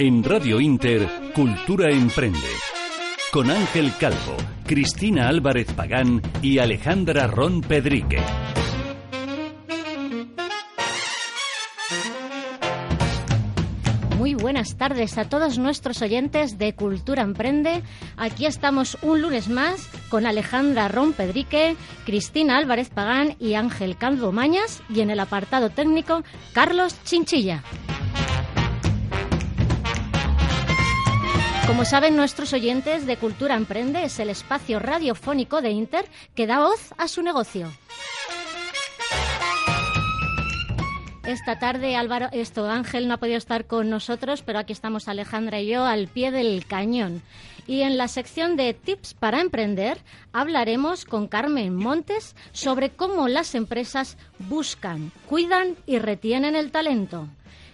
En Radio Inter, Cultura Emprende. Con Ángel Calvo, Cristina Álvarez Pagán y Alejandra Ron Pedrique. Muy buenas tardes a todos nuestros oyentes de Cultura Emprende. Aquí estamos un lunes más con Alejandra Ron Pedrique, Cristina Álvarez Pagán y Ángel Calvo Mañas y en el apartado técnico Carlos Chinchilla. Como saben nuestros oyentes de Cultura Emprende, es el espacio radiofónico de Inter que da voz a su negocio. Esta tarde Álvaro, esto Ángel no ha podido estar con nosotros, pero aquí estamos Alejandra y yo al pie del cañón. Y en la sección de tips para emprender hablaremos con Carmen Montes sobre cómo las empresas buscan, cuidan y retienen el talento.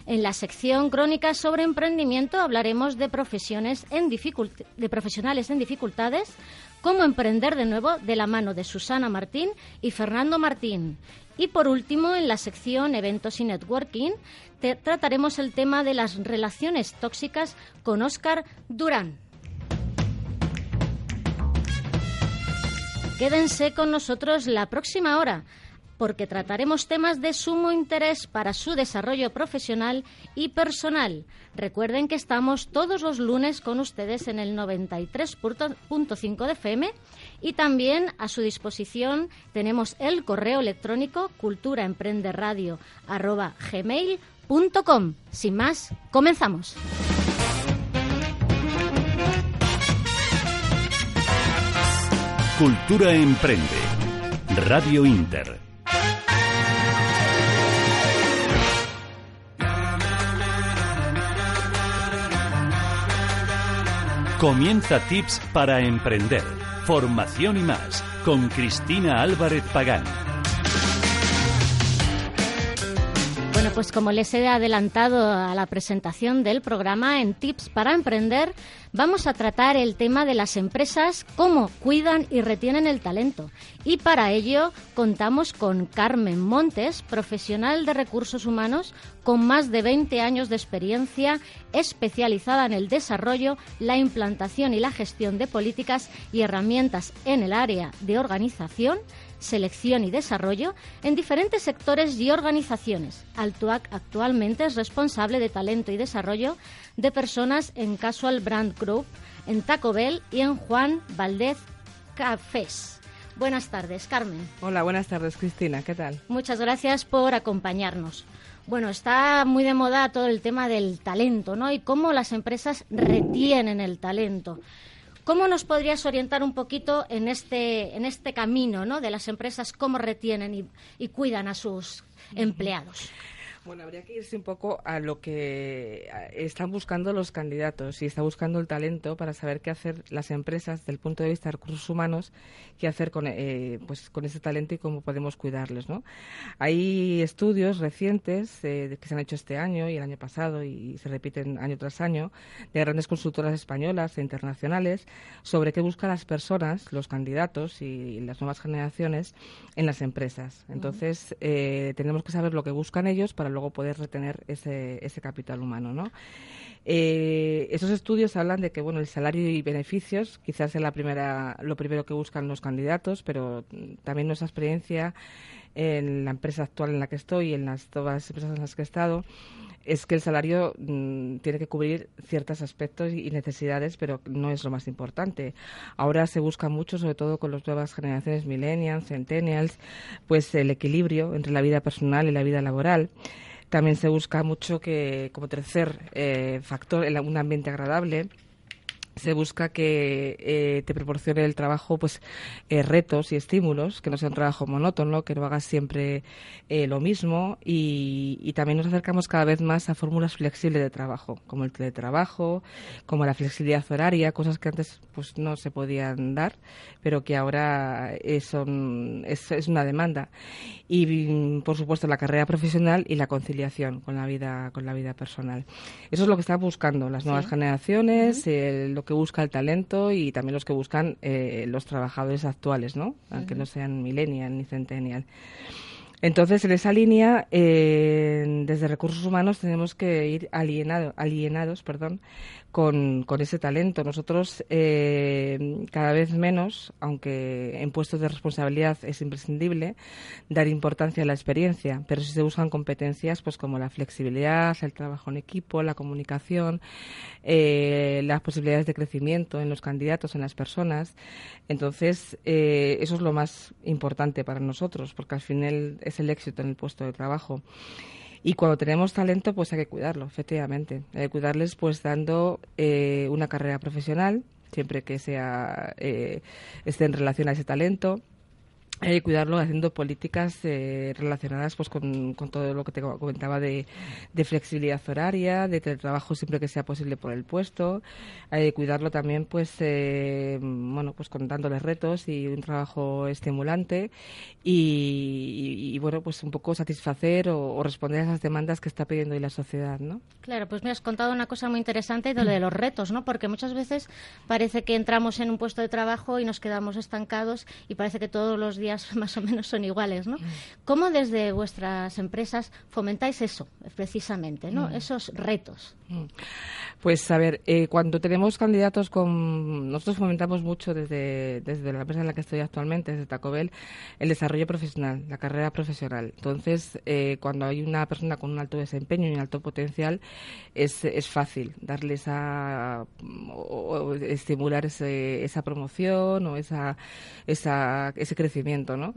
En la sección Crónicas sobre emprendimiento hablaremos de profesiones en de profesionales en dificultades, cómo emprender de nuevo de la mano de Susana Martín y Fernando Martín. Y por último, en la sección Eventos y Networking, trataremos el tema de las relaciones tóxicas con Óscar Durán. Quédense con nosotros la próxima hora porque trataremos temas de sumo interés para su desarrollo profesional y personal. Recuerden que estamos todos los lunes con ustedes en el 93.5 de FM y también a su disposición tenemos el correo electrónico culturaemprenderadio.gmail.com. Sin más, comenzamos. Cultura Emprende. Radio Inter. Comienza Tips para Emprender, Formación y más, con Cristina Álvarez Pagán. Bueno, pues como les he adelantado a la presentación del programa en Tips para Emprender, vamos a tratar el tema de las empresas, cómo cuidan y retienen el talento. Y para ello contamos con Carmen Montes, profesional de recursos humanos con más de 20 años de experiencia especializada en el desarrollo, la implantación y la gestión de políticas y herramientas en el área de organización selección y desarrollo en diferentes sectores y organizaciones. Altuac actualmente es responsable de talento y desarrollo de personas en Casual Brand Group, en Taco Bell y en Juan Valdez Cafés. Buenas tardes, Carmen. Hola, buenas tardes, Cristina. ¿Qué tal? Muchas gracias por acompañarnos. Bueno, está muy de moda todo el tema del talento, ¿no? Y cómo las empresas retienen el talento. ¿Cómo nos podrías orientar un poquito en este, en este camino ¿no? de las empresas, cómo retienen y cuidan a sus empleados? Bueno, habría que irse un poco a lo que están buscando los candidatos y está buscando el talento para saber qué hacer las empresas desde el punto de vista de recursos humanos, qué hacer con, eh, pues, con ese talento y cómo podemos cuidarles. ¿no? Hay estudios recientes eh, que se han hecho este año y el año pasado y se repiten año tras año de grandes consultoras españolas e internacionales sobre qué buscan las personas, los candidatos y las nuevas generaciones en las empresas. Entonces, eh, tenemos que saber lo que buscan ellos para luego poder retener ese, ese capital humano, ¿no? Eh, esos estudios hablan de que bueno el salario y beneficios quizás es la primera lo primero que buscan los candidatos pero también nuestra experiencia en la empresa actual en la que estoy y en las todas las empresas en las que he estado es que el salario mm, tiene que cubrir ciertos aspectos y necesidades, pero no es lo más importante. Ahora se busca mucho, sobre todo con las nuevas generaciones millennials, centennials, pues el equilibrio entre la vida personal y la vida laboral. También se busca mucho que, como tercer eh, factor, un ambiente agradable se busca que eh, te proporcione el trabajo pues eh, retos y estímulos, que no sea un trabajo monótono, que no hagas siempre eh, lo mismo y, y, también nos acercamos cada vez más a fórmulas flexibles de trabajo, como el teletrabajo, como la flexibilidad horaria, cosas que antes pues no se podían dar, pero que ahora son, es, es una demanda. Y por supuesto la carrera profesional y la conciliación con la vida, con la vida personal. Eso es lo que están buscando las nuevas generaciones, que busca el talento y también los que buscan eh, los trabajadores actuales, ¿no? Aunque no sean millennial ni centennial. Entonces, en esa línea, desde recursos humanos tenemos que ir alienado, alienados perdón, con, ese talento. Nosotros eh, cada vez menos, aunque en puestos de responsabilidad es imprescindible, dar importancia a la experiencia, pero si se buscan competencias pues como la flexibilidad, el trabajo en equipo, la comunicación, eh, las posibilidades de crecimiento en los candidatos, en las personas. Entonces, eh, eso es lo más importante para nosotros, porque al final es el éxito en el puesto de trabajo. Y cuando tenemos talento, pues hay que cuidarlo, efectivamente. Hay que cuidarles pues dando eh, una carrera profesional, siempre que sea eh, esté en relación a ese talento, hay que cuidarlo haciendo políticas eh, relacionadas pues con, todo lo que te comentaba de, flexibilidad horaria, de teletrabajo siempre que sea posible por el puesto. Hay que cuidarlo también pues eh, bueno pues con dándoles retos y un trabajo estimulante y, bueno pues un poco satisfacer o, responder a esas demandas que está pidiendo hoy la sociedad, ¿no? Claro, pues me has contado una cosa muy interesante de lo de los retos, ¿no? Porque muchas veces parece que entramos en un puesto de trabajo y nos quedamos estancados y parece que todos los días más o menos son iguales, ¿no? ¿Cómo desde vuestras empresas fomentáis eso, precisamente, ¿no? Mm. Esos retos. Pues a ver, eh, cuando tenemos candidatos con... Nosotros fomentamos mucho desde, desde la empresa en la que estoy actualmente, desde Tacobel, el desarrollo profesional, la carrera profesional. Entonces, eh, cuando hay una persona con un alto desempeño y un alto potencial, es, es fácil darles a... O, estimular esa promoción o esa, esa, ese crecimiento, ¿no?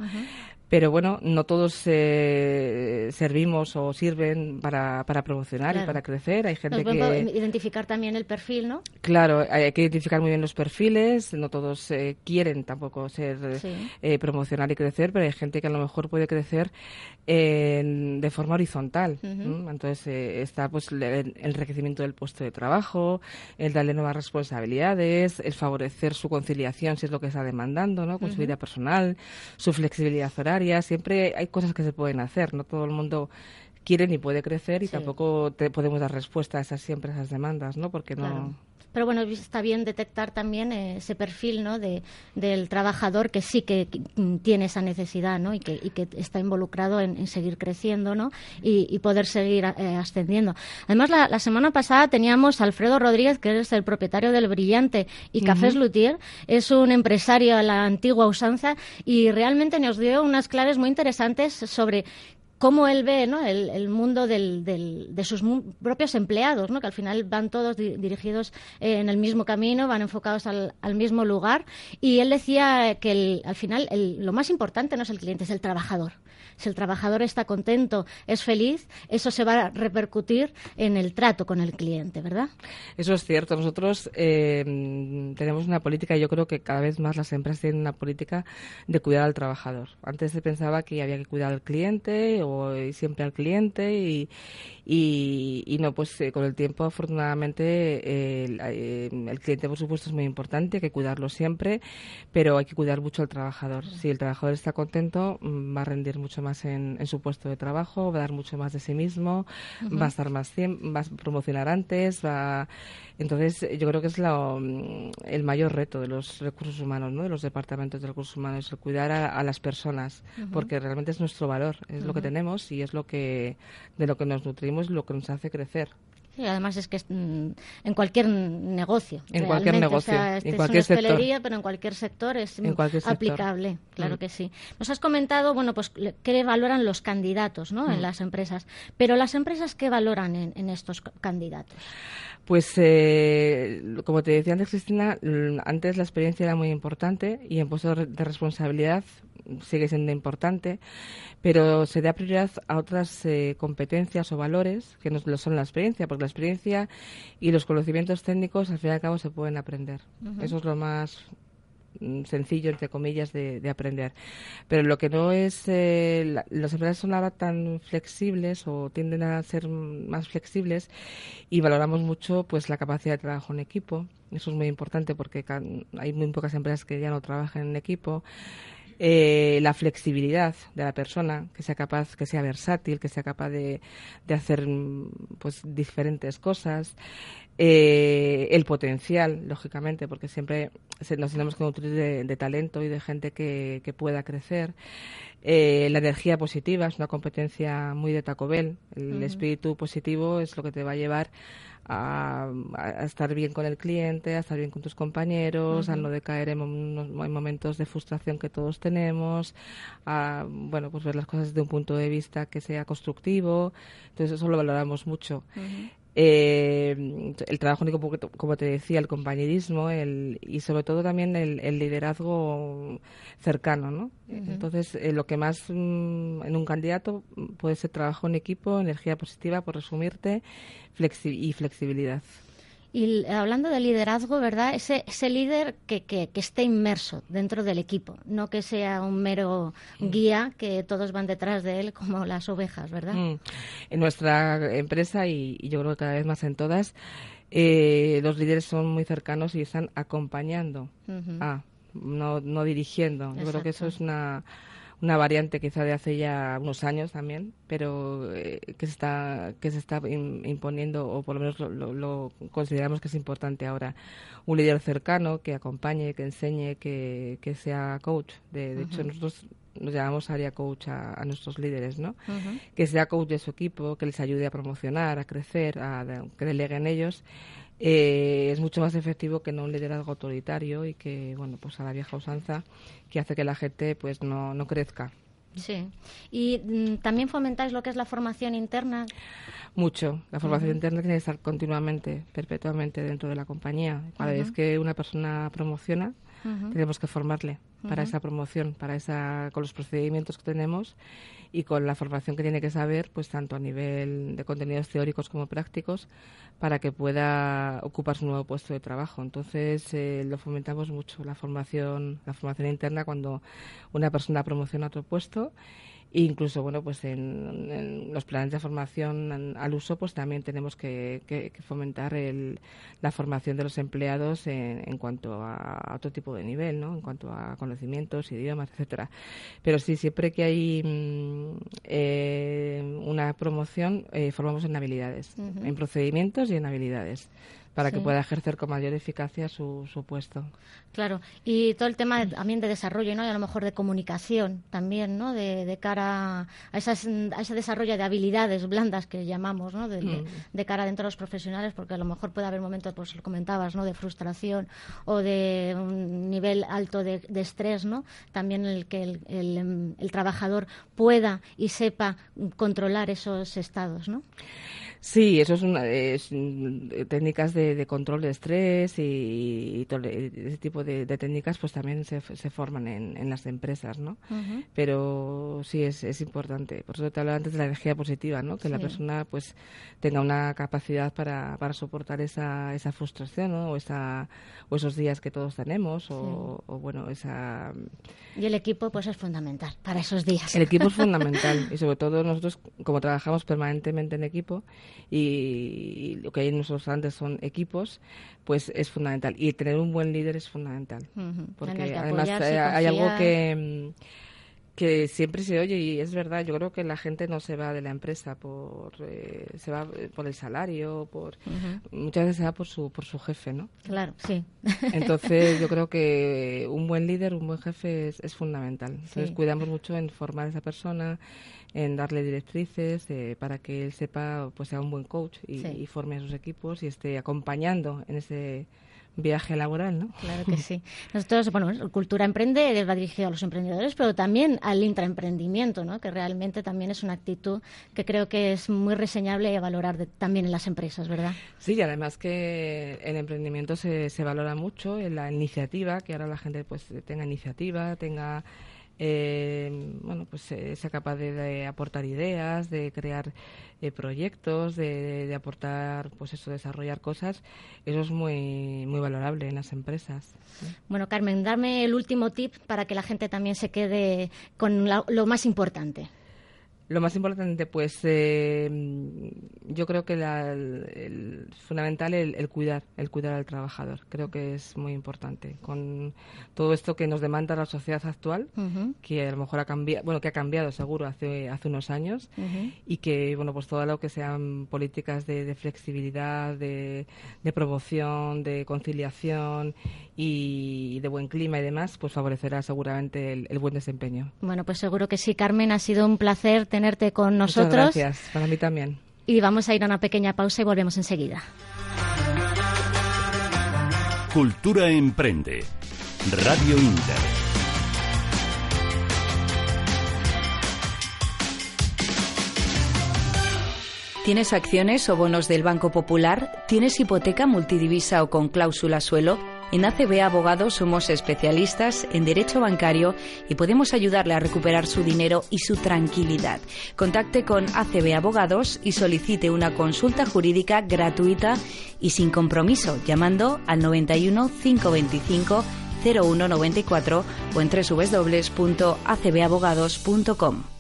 Pero bueno, no todos eh, servimos o sirven para, para promocionar y para crecer. Hay gente que identificar también el perfil, ¿no? Claro, hay que identificar muy bien los perfiles. No todos eh, quieren tampoco ser eh, promocionar y crecer, pero hay gente que a lo mejor puede crecer de forma horizontal. Entonces está pues el, enriquecimiento del puesto de trabajo, el darle nuevas responsabilidades, el favorecer su conciliación si es lo que está demandando, ¿no? Con su vida personal, su flexibilidad horaria siempre hay cosas que se pueden hacer, no todo el mundo quiere ni puede crecer y tampoco te podemos dar respuesta a esas siempre esas demandas, ¿no? Porque no pero bueno, está bien detectar también eh, ese perfil ¿no? de, del trabajador que sí que, tiene esa necesidad ¿no? y, que, y que está involucrado en, seguir creciendo ¿no? y, poder seguir eh, ascendiendo. Además, la, semana pasada teníamos a Alfredo Rodríguez, que es el propietario del Brillante y Cafés Lutier. Es un empresario a la antigua usanza y realmente nos dio unas claves muy interesantes sobre cómo él ve ¿no? el, mundo del, de sus propios empleados, ¿no? que al final van todos dirigidos eh, en el mismo camino, van enfocados al, mismo lugar. Y él decía que al final lo más importante no es el cliente, es el trabajador. Si el trabajador está contento, es feliz, eso se va a repercutir en el trato con el cliente, ¿verdad? Eso es cierto. Nosotros eh, tenemos una política, yo creo que cada vez más las empresas tienen una política de cuidar al trabajador. Antes se pensaba que había que cuidar al cliente o siempre al cliente y, y, no, pues eh, con el tiempo afortunadamente eh, el, cliente por supuesto es muy importante, hay que cuidarlo siempre, pero hay que cuidar mucho al trabajador. Si el trabajador está contento, mm, va a rendir mucho más en, su puesto de trabajo, va a dar mucho más de sí mismo, va a estar más va a promocionar antes, va entonces, yo creo que es mm, el mayor reto de los recursos humanos, ¿no? de los departamentos de recursos humanos, el cuidar a, las personas, porque realmente es nuestro valor, es lo que tenemos y es lo que de lo que nos nutrimos, lo que nos hace crecer. Y además es que mm, en cualquier negocio. En cualquier negocio. en cualquier es una pero en cualquier sector es aplicable. Claro mm. que sí. Nos has comentado, bueno, pues qué valoran los candidatos ¿no? en mm. las empresas. Pero las empresas, ¿qué valoran en, estos candidatos? Pues, eh, como te decía antes, Cristina, antes la experiencia era muy importante y en puestos de responsabilidad sigue siendo importante, pero se da prioridad a otras eh, competencias o valores que no son la experiencia, porque la experiencia y los conocimientos técnicos al fin y al cabo se pueden aprender. Eso es lo más sencillo, entre comillas, de, aprender. Pero lo que no es, eh, las empresas son ahora tan flexibles o tienden a ser más flexibles y valoramos mucho pues la capacidad de trabajo en equipo. Eso es muy importante porque hay muy pocas empresas que ya no trabajan en equipo Eh, la flexibilidad de la persona, que sea capaz, que sea versátil, que sea capaz de, de hacer pues diferentes cosas. Eh, el potencial, lógicamente, porque siempre nos tenemos que nutrir de, talento y de gente que, que pueda crecer. Eh, la energía positiva es una competencia muy de Taco Bell. El espíritu positivo es lo que te va a llevar a, estar bien con el cliente, a estar bien con tus compañeros, a no decaer en, momentos de frustración que todos tenemos, a bueno, pues ver las cosas desde un punto de vista que sea constructivo. Entonces eso lo valoramos mucho. Eh, el trabajo único, como te decía, el compañerismo el, y sobre todo también el, liderazgo cercano, ¿no? Entonces, eh, lo que más mm, en un candidato puede ser trabajo en equipo, energía positiva, por resumirte, y flexibilidad. Y hablando de liderazgo, ¿verdad? Ese, ese líder que, que, esté inmerso dentro del equipo, no que sea un mero mm. guía que todos van detrás de él como las ovejas, ¿verdad? Mm. En nuestra empresa y, yo creo que cada vez más en todas, eh, los líderes son muy cercanos y están acompañando, a, no, no dirigiendo. Yo creo que eso es una una variante quizá de hace ya unos años también, pero eh, que se está que se está imponiendo o por lo menos lo, consideramos que es importante ahora un líder cercano que acompañe, que enseñe, que, que sea coach. De, hecho nosotros nos llamamos área coach a, nuestros líderes, ¿no? Que sea coach de su equipo, que les ayude a promocionar, a crecer, a, que deleguen ellos eh, es mucho más efectivo que no un liderazgo autoritario y que, bueno, pues a la vieja usanza que hace que la gente pues no, no crezca. Sí. ¿Y mm, también fomentáis lo que es la formación interna? Mucho. La formación interna tiene que estar continuamente, perpetuamente dentro de la compañía. Cada vez que una persona promociona, tenemos que formarle para esa promoción, para esa, con los procedimientos que tenemos y con la formación que tiene que saber, pues tanto a nivel de contenidos teóricos como prácticos, para que pueda ocupar su nuevo puesto de trabajo. Entonces eh, lo fomentamos mucho la formación, la formación interna cuando una persona promociona otro puesto incluso, bueno, pues en, los planes de formación al uso, pues también tenemos que, fomentar el, la formación de los empleados en, cuanto a, otro tipo de nivel, ¿no? En cuanto a conocimientos, idiomas, etcétera. Pero sí, siempre que hay mm, eh, una promoción, eh, formamos en habilidades, en procedimientos y en habilidades para que pueda ejercer con mayor eficacia su, su, puesto. Claro, y todo el tema también de desarrollo, ¿no? Y a lo mejor de comunicación también, ¿no? De, cara a, esas, a ese desarrollo de habilidades blandas que llamamos, ¿no? De, mm. cara dentro de los profesionales, porque a lo mejor puede haber momentos, pues lo comentabas, ¿no? De frustración o de un nivel alto de, estrés, ¿no? También el que el, el, el trabajador pueda y sepa controlar esos estados, ¿no? Sí, eso es, una, es mm, técnicas de, control de estrés y, todo ese tipo de, técnicas pues también se, se forman en, las empresas, ¿no? Pero sí es, es importante. Por eso te hablaba antes de la energía positiva, ¿no? Que la persona pues tenga una capacidad para, para soportar esa, esa frustración, ¿no? O, esa, o esos días que todos tenemos o, bueno, esa... Y el equipo pues es fundamental para esos días. El equipo es fundamental y sobre todo nosotros como trabajamos permanentemente en equipo y, lo que hay en nuestros restaurantes son equipos, pues es fundamental. Y tener un buen líder es fundamental. Porque además eh, hay algo que que siempre se oye y es verdad yo creo que la gente no se va de la empresa por eh, se va eh, por el salario por muchas veces se va por su por su jefe no claro sí. Entonces yo creo que un buen líder un buen jefe es, fundamental. Entonces cuidamos mucho en formar a esa persona en darle directrices eh, para que él sepa pues sea un buen coach y, y forme a sus equipos y esté acompañando en ese viaje laboral, ¿no? Claro que sí. Nosotros, bueno, Cultura Emprende va dirigido a los emprendedores, pero también al intraemprendimiento, ¿no? Que realmente también es una actitud que creo que es muy reseñable y a valorar también en las empresas, ¿verdad? Sí, y además que el emprendimiento se, se valora mucho en la iniciativa, que ahora la gente pues tenga iniciativa, tenga eh, bueno, pues eh, sea capaz de, aportar ideas, de crear eh, proyectos, de, aportar, pues eso, desarrollar cosas, eso es muy, muy valorable en las empresas. Bueno, Carmen, dame el último tip para que la gente también se quede con lo más importante. Lo más importante, pues eh, yo creo que la, el, fundamental el, el, cuidar, el cuidar al trabajador. Creo que es muy importante con todo esto que nos demanda la sociedad actual, que a lo mejor ha cambiado, bueno, que ha cambiado seguro hace hace unos años y que bueno, pues todo lo que sean políticas de, de flexibilidad, de, de, promoción, de conciliación y de buen clima y demás, pues favorecerá seguramente el, el buen desempeño. Bueno, pues seguro que sí, Carmen, ha sido un placer tenerte con nosotros. Muchas gracias, para mí también. Y vamos a ir a una pequeña pausa y volvemos enseguida. Cultura Emprende. Radio Inter. ¿Tienes acciones o bonos del Banco Popular? ¿Tienes hipoteca multidivisa o con cláusula suelo? En ACB Abogados somos especialistas en derecho bancario y podemos ayudarle a recuperar su dinero y su tranquilidad. Contacte con ACB Abogados y solicite una consulta jurídica gratuita y sin compromiso llamando al 91 525 0194 o en www.acbabogados.com.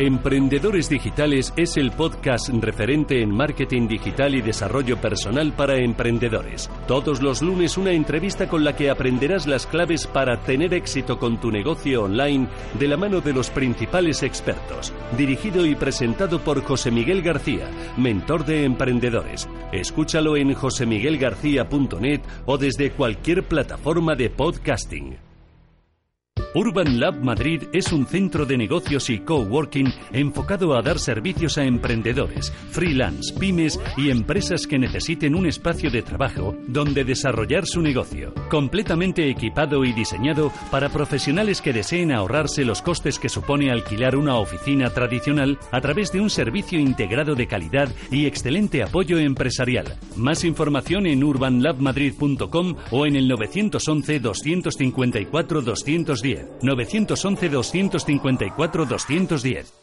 Emprendedores Digitales es el podcast referente en marketing digital y desarrollo personal para emprendedores. Todos los lunes una entrevista con la que aprenderás las claves para tener éxito con tu negocio online de la mano de los principales expertos. Dirigido y presentado por José Miguel García, mentor de emprendedores. Escúchalo en josemiguelgarcía.net o desde cualquier plataforma de podcasting. Urban Lab Madrid es un centro de negocios y coworking enfocado a dar servicios a emprendedores, freelance, pymes y empresas que necesiten un espacio de trabajo donde desarrollar su negocio. Completamente equipado y diseñado para profesionales que deseen ahorrarse los costes que supone alquilar una oficina tradicional a través de un servicio integrado de calidad y excelente apoyo empresarial. Más información en urbanlabmadrid.com o en el 911 254 210. 911-254-210.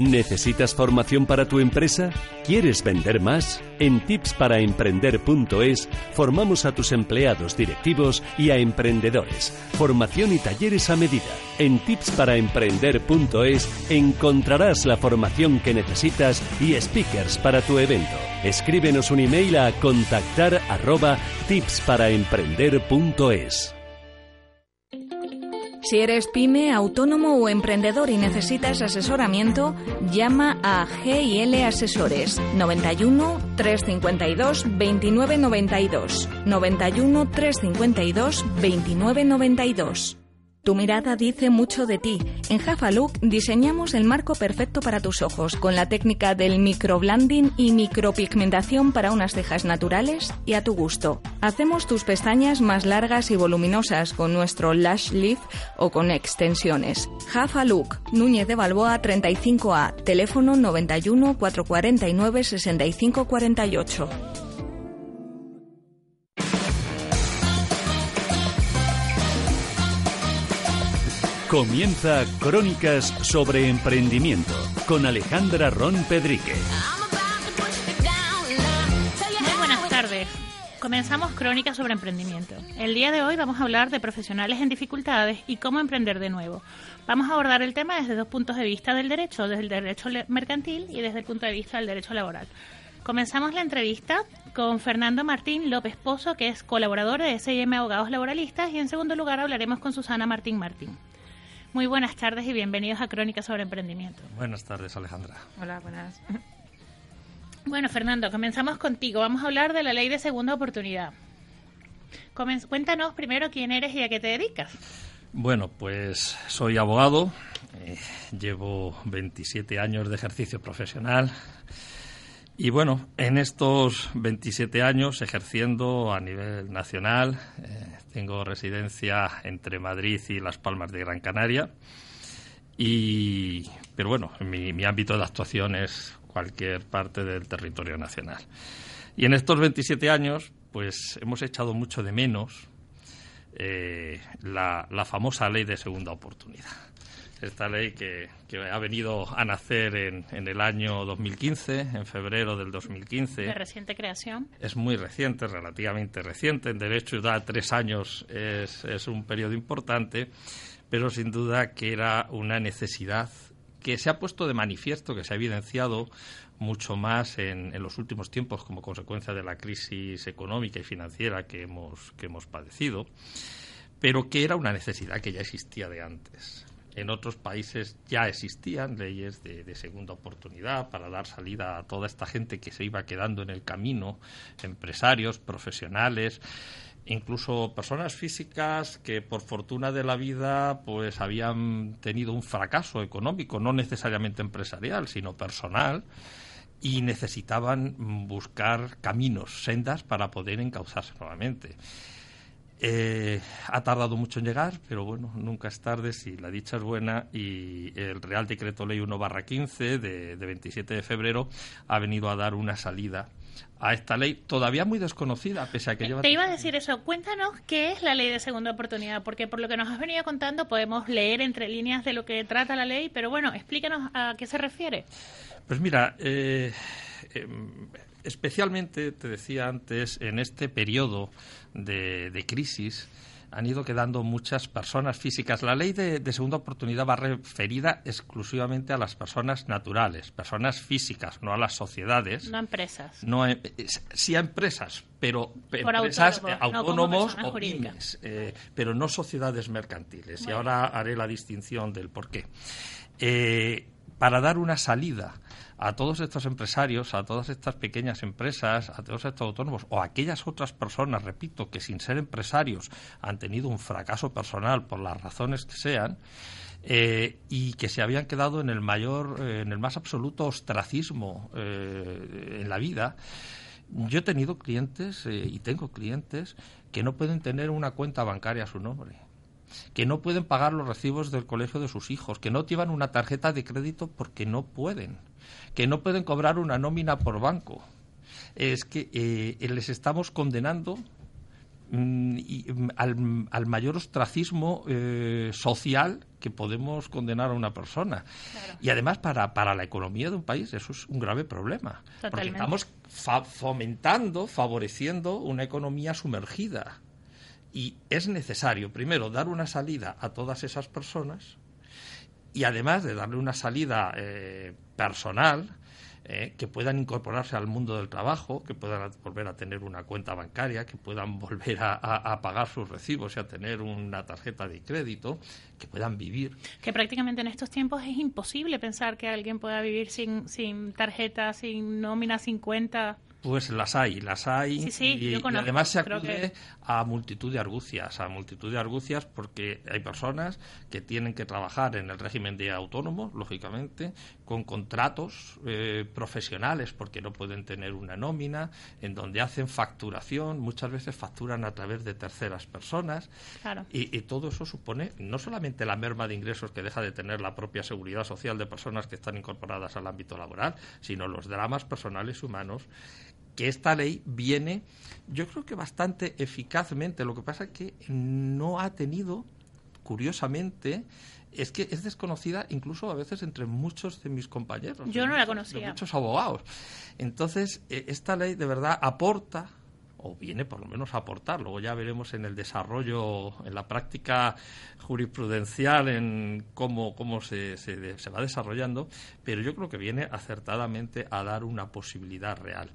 ¿Necesitas formación para tu empresa? ¿Quieres vender más? En tipsparaemprender.es formamos a tus empleados directivos y a emprendedores. Formación y talleres a medida. En tipsparaemprender.es encontrarás la formación que necesitas y speakers para tu evento. Escríbenos un email a contactar arroba tipsparaemprender.es. Si eres pyme, autónomo o emprendedor y necesitas asesoramiento, llama a GIL Asesores 91 352 2992 91 352 2992. Tu mirada dice mucho de ti. En Jafalook diseñamos el marco perfecto para tus ojos con la técnica del microblending y micropigmentación para unas cejas naturales y a tu gusto. Hacemos tus pestañas más largas y voluminosas con nuestro Lash Lift o con extensiones. Jafalook, Núñez de Balboa 35A, teléfono 91 449 6548. Comienza Crónicas sobre Emprendimiento con Alejandra Ron Pedrique. Muy buenas tardes. Comenzamos Crónicas sobre Emprendimiento. El día de hoy vamos a hablar de profesionales en dificultades y cómo emprender de nuevo. Vamos a abordar el tema desde dos puntos de vista del derecho, desde el derecho mercantil y desde el punto de vista del derecho laboral. Comenzamos la entrevista con Fernando Martín López Pozo, que es colaborador de SIM Abogados Laboralistas, y en segundo lugar hablaremos con Susana Martín Martín. Muy buenas tardes y bienvenidos a Crónicas sobre Emprendimiento. Buenas tardes, Alejandra. Hola, buenas. Bueno, Fernando, comenzamos contigo. Vamos a hablar de la ley de segunda oportunidad. cuéntanos primero quién eres y a qué te dedicas. Bueno, pues soy abogado, eh, llevo 27 años de ejercicio profesional y bueno, en estos 27 años ejerciendo a nivel nacional, eh, tengo residencia entre Madrid y Las Palmas de Gran Canaria. Y, pero bueno, mi, ámbito de actuación es cualquier parte del territorio nacional. Y en estos 27 años, pues hemos echado mucho de menos eh, la famosa ley de segunda oportunidad esta ley que, ha venido a nacer en, en, el año 2015, en febrero del 2015. ¿De reciente creación? Es muy reciente, relativamente reciente. En derecho da tres años, es, es un periodo importante, pero sin duda que era una necesidad que se ha puesto de manifiesto, que se ha evidenciado mucho más en, los últimos tiempos como consecuencia de la crisis económica y financiera que hemos, que hemos padecido, pero que era una necesidad que ya existía de antes. En otros países ya existían leyes de, segunda oportunidad para dar salida a toda esta gente que se iba quedando en el camino, empresarios, profesionales, incluso personas físicas que por fortuna de la vida pues habían tenido un fracaso económico, no necesariamente empresarial, sino personal y necesitaban buscar caminos, sendas para poder encauzarse nuevamente. Eh, ha tardado mucho en llegar, pero bueno, nunca es tarde si la dicha es buena y el Real Decreto Ley 1 15 de, de 27 de febrero ha venido a dar una salida a esta ley todavía muy desconocida, pese a que lleva... Te iba a decir eso, cuéntanos qué es la ley de segunda oportunidad, porque por lo que nos has venido contando podemos leer entre líneas de lo que trata la ley, pero bueno, explícanos a qué se refiere. Pues mira, eh, em, especialmente, te decía antes, en este periodo de, de crisis, han ido quedando muchas personas físicas. La ley de, segunda oportunidad va referida exclusivamente a las personas naturales, personas físicas, no a las sociedades. No a empresas. No, sí a empresas, pero empresas autónomos, o pymes, eh, pero no sociedades mercantiles. Y ahora haré la distinción del por qué. Eh, para dar una salida a todos estos empresarios, a todas estas pequeñas empresas, a todos estos autónomos o a aquellas otras personas, repito, que sin ser empresarios han tenido un fracaso personal por las razones que sean, eh, y que se habían quedado en el mayor, eh, en el más absoluto ostracismo eh, en la vida. Yo he tenido clientes y tengo clientes que no pueden tener una cuenta bancaria a su nombre que no pueden pagar los recibos del colegio de sus hijos, que no llevan una tarjeta de crédito porque no pueden, que no pueden cobrar una nómina por banco. Es que eh, les estamos condenando mm, mm, al, mayor ostracismo eh, social que podemos condenar a una persona. Y además para, para la economía de un país eso es un grave problema. Porque estamos fomentando, favoreciendo una economía sumergida y es necesario, primero, dar una salida a todas esas personas y además de darle una salida eh, personal, eh, que puedan incorporarse al mundo del trabajo, que puedan volver a tener una cuenta bancaria, que puedan volver a, pagar sus recibos y a tener una tarjeta de crédito, que puedan vivir. Que prácticamente en estos tiempos es imposible pensar que alguien pueda vivir sin, sin tarjeta, sin nómina, sin cuenta. Pues las hay, las hay. y, además se acude a multitud de argucias, a multitud de argucias porque hay personas que tienen que trabajar en el régimen de autónomo, lógicamente, con contratos eh, profesionales porque no pueden tener una nómina, en donde hacen facturación, muchas veces facturan a través de terceras personas. Y, y todo eso supone no solamente la merma de ingresos que deja de tener la propia seguridad social de personas que están incorporadas al ámbito laboral, sino los dramas personales humanos que esta ley viene, yo creo que bastante eficazmente. Lo que pasa es que no ha tenido, curiosamente, es que es desconocida incluso a veces entre muchos de mis compañeros. Yo no la conocía. muchos abogados. Entonces, e, esta ley de verdad aporta o viene por lo menos a aportar. Luego ya veremos en el desarrollo, en la práctica jurisprudencial, en cómo, cómo se, se, va desarrollando, pero yo creo que viene acertadamente a dar una posibilidad real.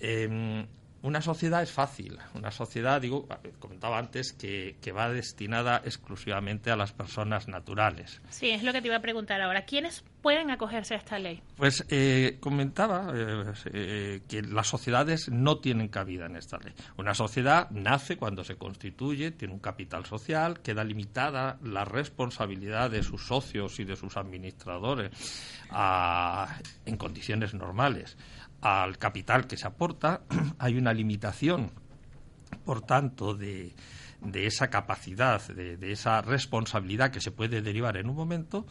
Eh, una sociedad es fácil. Una sociedad, digo, comentaba antes, que, va destinada exclusivamente a las personas naturales. Sí, es lo que te iba a preguntar ahora. ¿Quiénes pueden acogerse a esta ley? Pues eh, comentaba eh, eh, que las sociedades no tienen cabida en esta ley. Una sociedad nace cuando se constituye, tiene un capital social, queda limitada la responsabilidad de sus socios y de sus administradores en condiciones normales al capital que se aporta, hay una limitación, por tanto, de, esa capacidad, de, esa responsabilidad que se puede derivar en un momento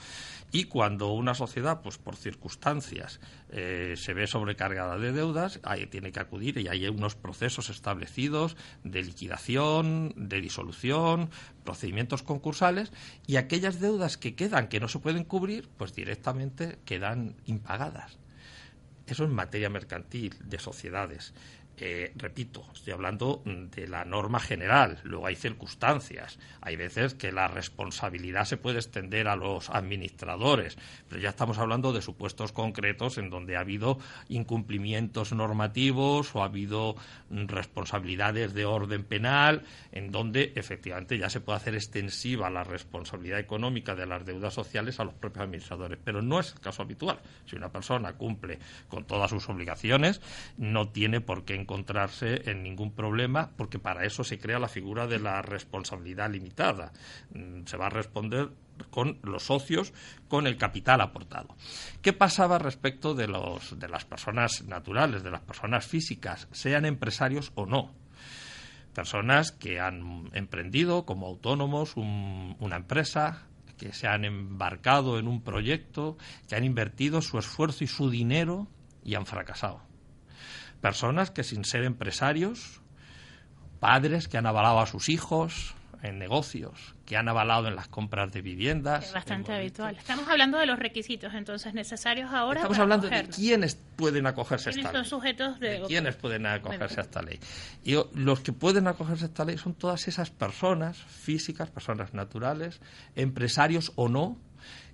y cuando una sociedad, pues por circunstancias, eh, se ve sobrecargada de deudas, ahí tiene que acudir y hay unos procesos establecidos de liquidación, de disolución, procedimientos concursales y aquellas deudas que quedan que no se pueden cubrir, pues directamente quedan impagadas. Eso en materia mercantil, de sociedades. Eh, repito, estoy hablando de la norma general, luego hay circunstancias, hay veces que la responsabilidad se puede extender a los administradores, pero ya estamos hablando de supuestos concretos en donde ha habido incumplimientos normativos o ha habido responsabilidades de orden penal, en donde efectivamente ya se puede hacer extensiva la responsabilidad económica de las deudas sociales a los propios administradores, pero no es el caso habitual. Si una persona cumple con todas sus obligaciones, no tiene por qué encontrarse en ningún problema, porque para eso se crea la figura de la responsabilidad limitada. Mm, se va a responder con los socios, con el capital aportado. ¿Qué pasaba respecto de, los, de las personas naturales, de las personas físicas, sean empresarios o no? Personas que han emprendido como autónomos una empresa, que se han embarcado en un proyecto, que han invertido su esfuerzo y su dinero y han fracasado personas que sin ser empresarios, padres que han avalado a sus hijos en negocios, que han avalado en las compras de viviendas. Es bastante habitual. Estamos hablando de los requisitos entonces necesarios ahora. Estamos hablando de quiénes pueden acogerse a esta ley. sujetos de... quiénes pueden acogerse a esta ley. Y los que pueden acogerse a esta ley son todas esas personas físicas, personas naturales, empresarios o no,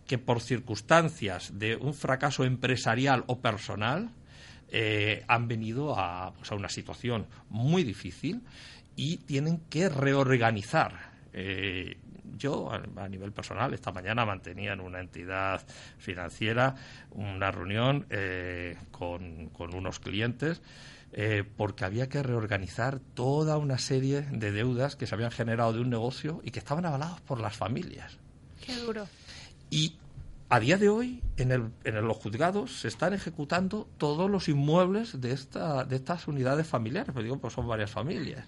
que por circunstancias de un fracaso empresarial o personal eh, han venido pues, a, una situación muy difícil y tienen que reorganizar. Eh, yo, a, nivel personal, esta mañana mantenía en una entidad financiera una reunión eh, con, unos clientes porque había que reorganizar toda una serie de deudas que se habían generado de un negocio y que estaban avalados por las familias. Qué duro. Y a día de hoy, en, el, en los juzgados se están ejecutando todos los inmuebles de, esta, de estas unidades familiares, pues digo, pues son varias familias.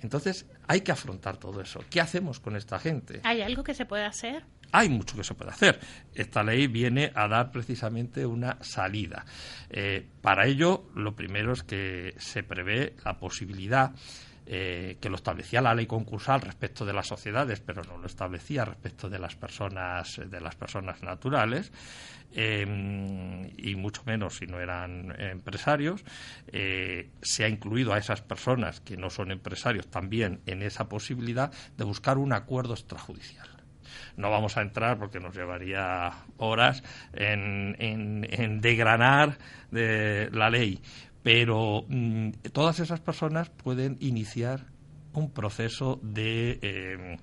Entonces, hay que afrontar todo eso. ¿Qué hacemos con esta gente? ¿Hay algo que se puede hacer? Hay mucho que se puede hacer. Esta ley viene a dar precisamente una salida. Eh, para ello, lo primero es que se prevé la posibilidad eh, que lo establecía la ley concursal respecto de las sociedades, pero no lo establecía respecto de las personas, de las personas naturales, eh, y mucho menos si no eran empresarios. Eh, se ha incluido a esas personas que no son empresarios también en esa posibilidad de buscar un acuerdo extrajudicial. No vamos a entrar porque nos llevaría horas en, en, degranar de la ley, pero mm, todas esas personas pueden iniciar un proceso de, eh,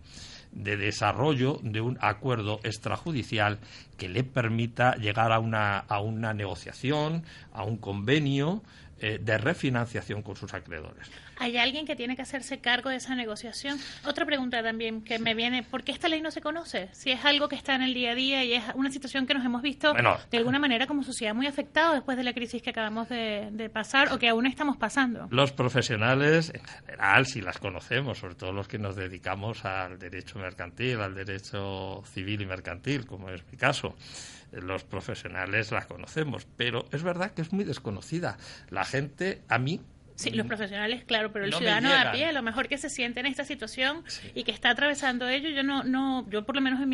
de desarrollo de un acuerdo extrajudicial que le permita llegar a una, a una negociación, a un convenio eh, de refinanciación con sus acreedores. ¿Hay alguien que tiene que hacerse cargo de esa negociación? Otra pregunta también que me viene, ¿por qué esta ley no se conoce? Si es algo que está en el día a día y es una situación que nos hemos visto de alguna manera como sociedad muy afectados después de la crisis que acabamos de, pasar o que aún estamos pasando. Los profesionales, en general, si las conocemos, sobre todo los que nos dedicamos al derecho mercantil, al derecho civil y mercantil, como es mi caso, los profesionales la conocemos, pero es verdad que es muy desconocida. La gente, a mí, Sí, los profesionales, claro, pero el ciudadano de a pie, lo mejor que se siente en esta situación y que está atravesando ello, yo no, no, yo por lo menos en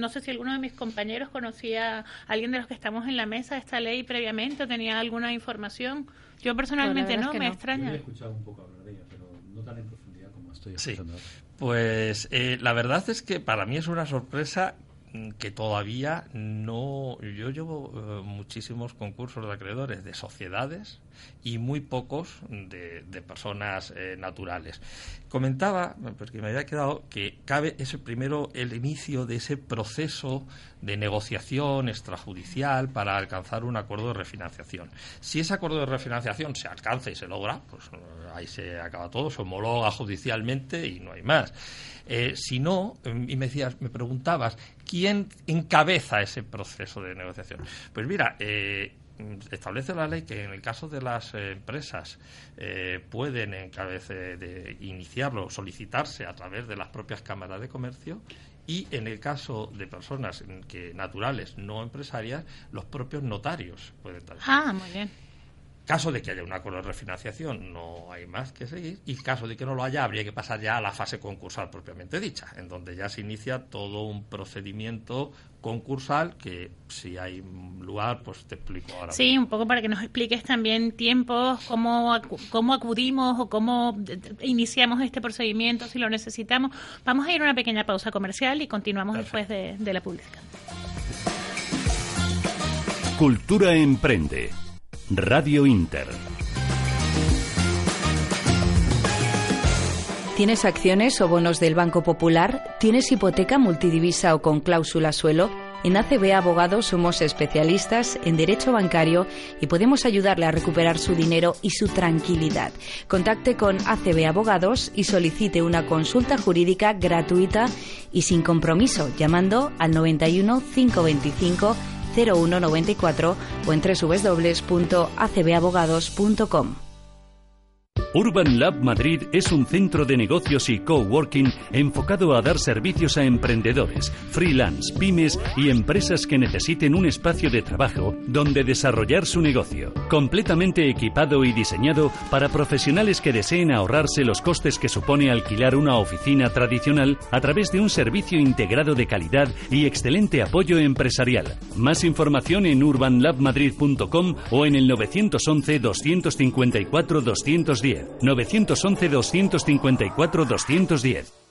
no sé si alguno de mis compañeros conocía a alguien de los que estamos en la mesa de esta ley previamente o tenía alguna información. Yo personalmente no, me extraña. Yo he escuchado un poco hablar de ella, pero no tan en profundidad como estoy escuchando. Pues eh, la verdad es que para mí es una sorpresa que todavía no. Yo llevo eh, muchísimos concursos de acreedores de sociedades y muy pocos de, personas eh, naturales. Comentaba, porque me había quedado, que cabe ese primero el inicio de ese proceso de negociación extrajudicial para alcanzar un acuerdo de refinanciación. Si ese acuerdo de refinanciación se alcanza y se logra, pues eh, ahí se acaba todo, se homologa judicialmente y no hay más. Eh, si no, y me decías, me preguntabas, ¿quién encabeza ese proceso de negociación? Pues mira, eh, establece la ley que en el caso de las eh, empresas pueden encabece de iniciarlo, solicitarse a través de las propias cámaras de comercio y en el caso de personas que naturales no empresarias, los propios notarios pueden Ah, muy bien. Caso de que haya un acuerdo de refinanciación, no hay más que seguir. Y caso de que no lo haya, habría que pasar ya a la fase concursal propiamente dicha, en donde ya se inicia todo un procedimiento concursal que si hay lugar, pues te explico ahora. Sí, un poco para que nos expliques también tiempos, cómo, cómo acudimos o cómo iniciamos este procedimiento, si lo necesitamos. Vamos a ir a una pequeña pausa comercial y continuamos después de, de la pública. Cultura Emprende. Radio Inter. ¿Tienes acciones o bonos del Banco Popular? ¿Tienes hipoteca multidivisa o con cláusula suelo? En ACB Abogados somos especialistas en derecho bancario y podemos ayudarle a recuperar su dinero y su tranquilidad. Contacte con ACB Abogados y solicite una consulta jurídica gratuita y sin compromiso llamando al 91 525 0194 o en www.acbabogados.com. Urban Lab Madrid es un centro de negocios y coworking enfocado a dar servicios a emprendedores, freelance, pymes y empresas que necesiten un espacio de trabajo donde desarrollar su negocio. Completamente equipado y diseñado para profesionales que deseen ahorrarse los costes que supone alquilar una oficina tradicional a través de un servicio integrado de calidad y excelente apoyo empresarial. Más información en urbanlabmadrid.com o en el 911 254 210. 911-254-210.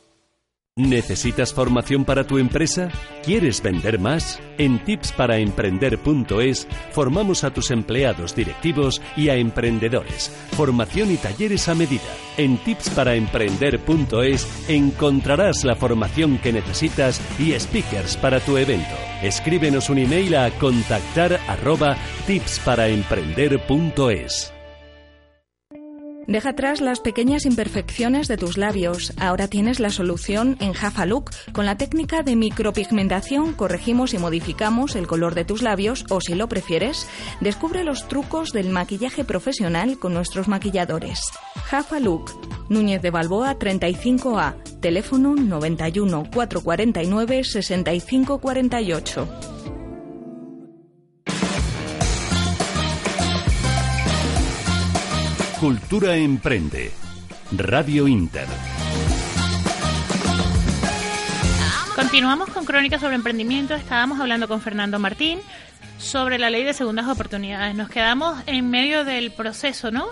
¿Necesitas formación para tu empresa? ¿Quieres vender más? En tipsparaemprender.es formamos a tus empleados directivos y a emprendedores. Formación y talleres a medida. En tipsparaemprender.es encontrarás la formación que necesitas y speakers para tu evento. Escríbenos un email a contactar arroba tipsparaemprender.es. Deja atrás las pequeñas imperfecciones de tus labios. Ahora tienes la solución en Jafa Look. Con la técnica de micropigmentación corregimos y modificamos el color de tus labios o si lo prefieres, descubre los trucos del maquillaje profesional con nuestros maquilladores. Jafa Look, Núñez de Balboa 35A, teléfono 91 449 6548. Cultura Emprende. Radio Inter. Continuamos con Crónicas sobre Emprendimiento. Estábamos hablando con Fernando Martín, sobre la ley de segundas oportunidades. Nos quedamos en medio del proceso, ¿no?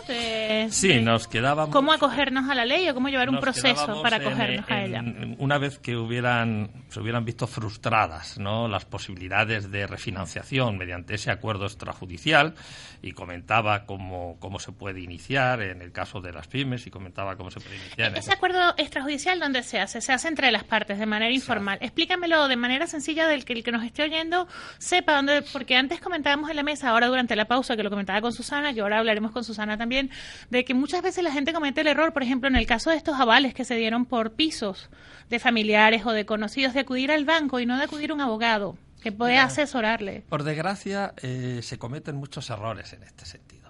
sí, nos quedábamos. ¿Cómo acogernos a la ley o cómo llevar un proceso para acogernos a ella? Una vez que hubieran, se hubieran visto frustradas ¿no? las posibilidades de refinanciación mediante ese acuerdo extrajudicial, y comentaba cómo, cómo se puede iniciar en el caso de las pymes, y comentaba cómo se puede iniciar. ¿Ese acuerdo extrajudicial dónde se hace? Se hace entre las partes, de manera informal. Explícamelo de manera sencilla del que el que nos esté oyendo sepa dónde, porque antes comentábamos en la mesa, ahora durante la pausa, que lo comentaba con Susana, que ahora hablaremos con Susana también, de que muchas veces la gente comete el error, por ejemplo, en el caso de estos avales que se dieron por pisos de familiares o de conocidos, de acudir al banco y no de acudir a un abogado que puede asesorarle. Por desgracia, eh, se cometen muchos errores en este sentido.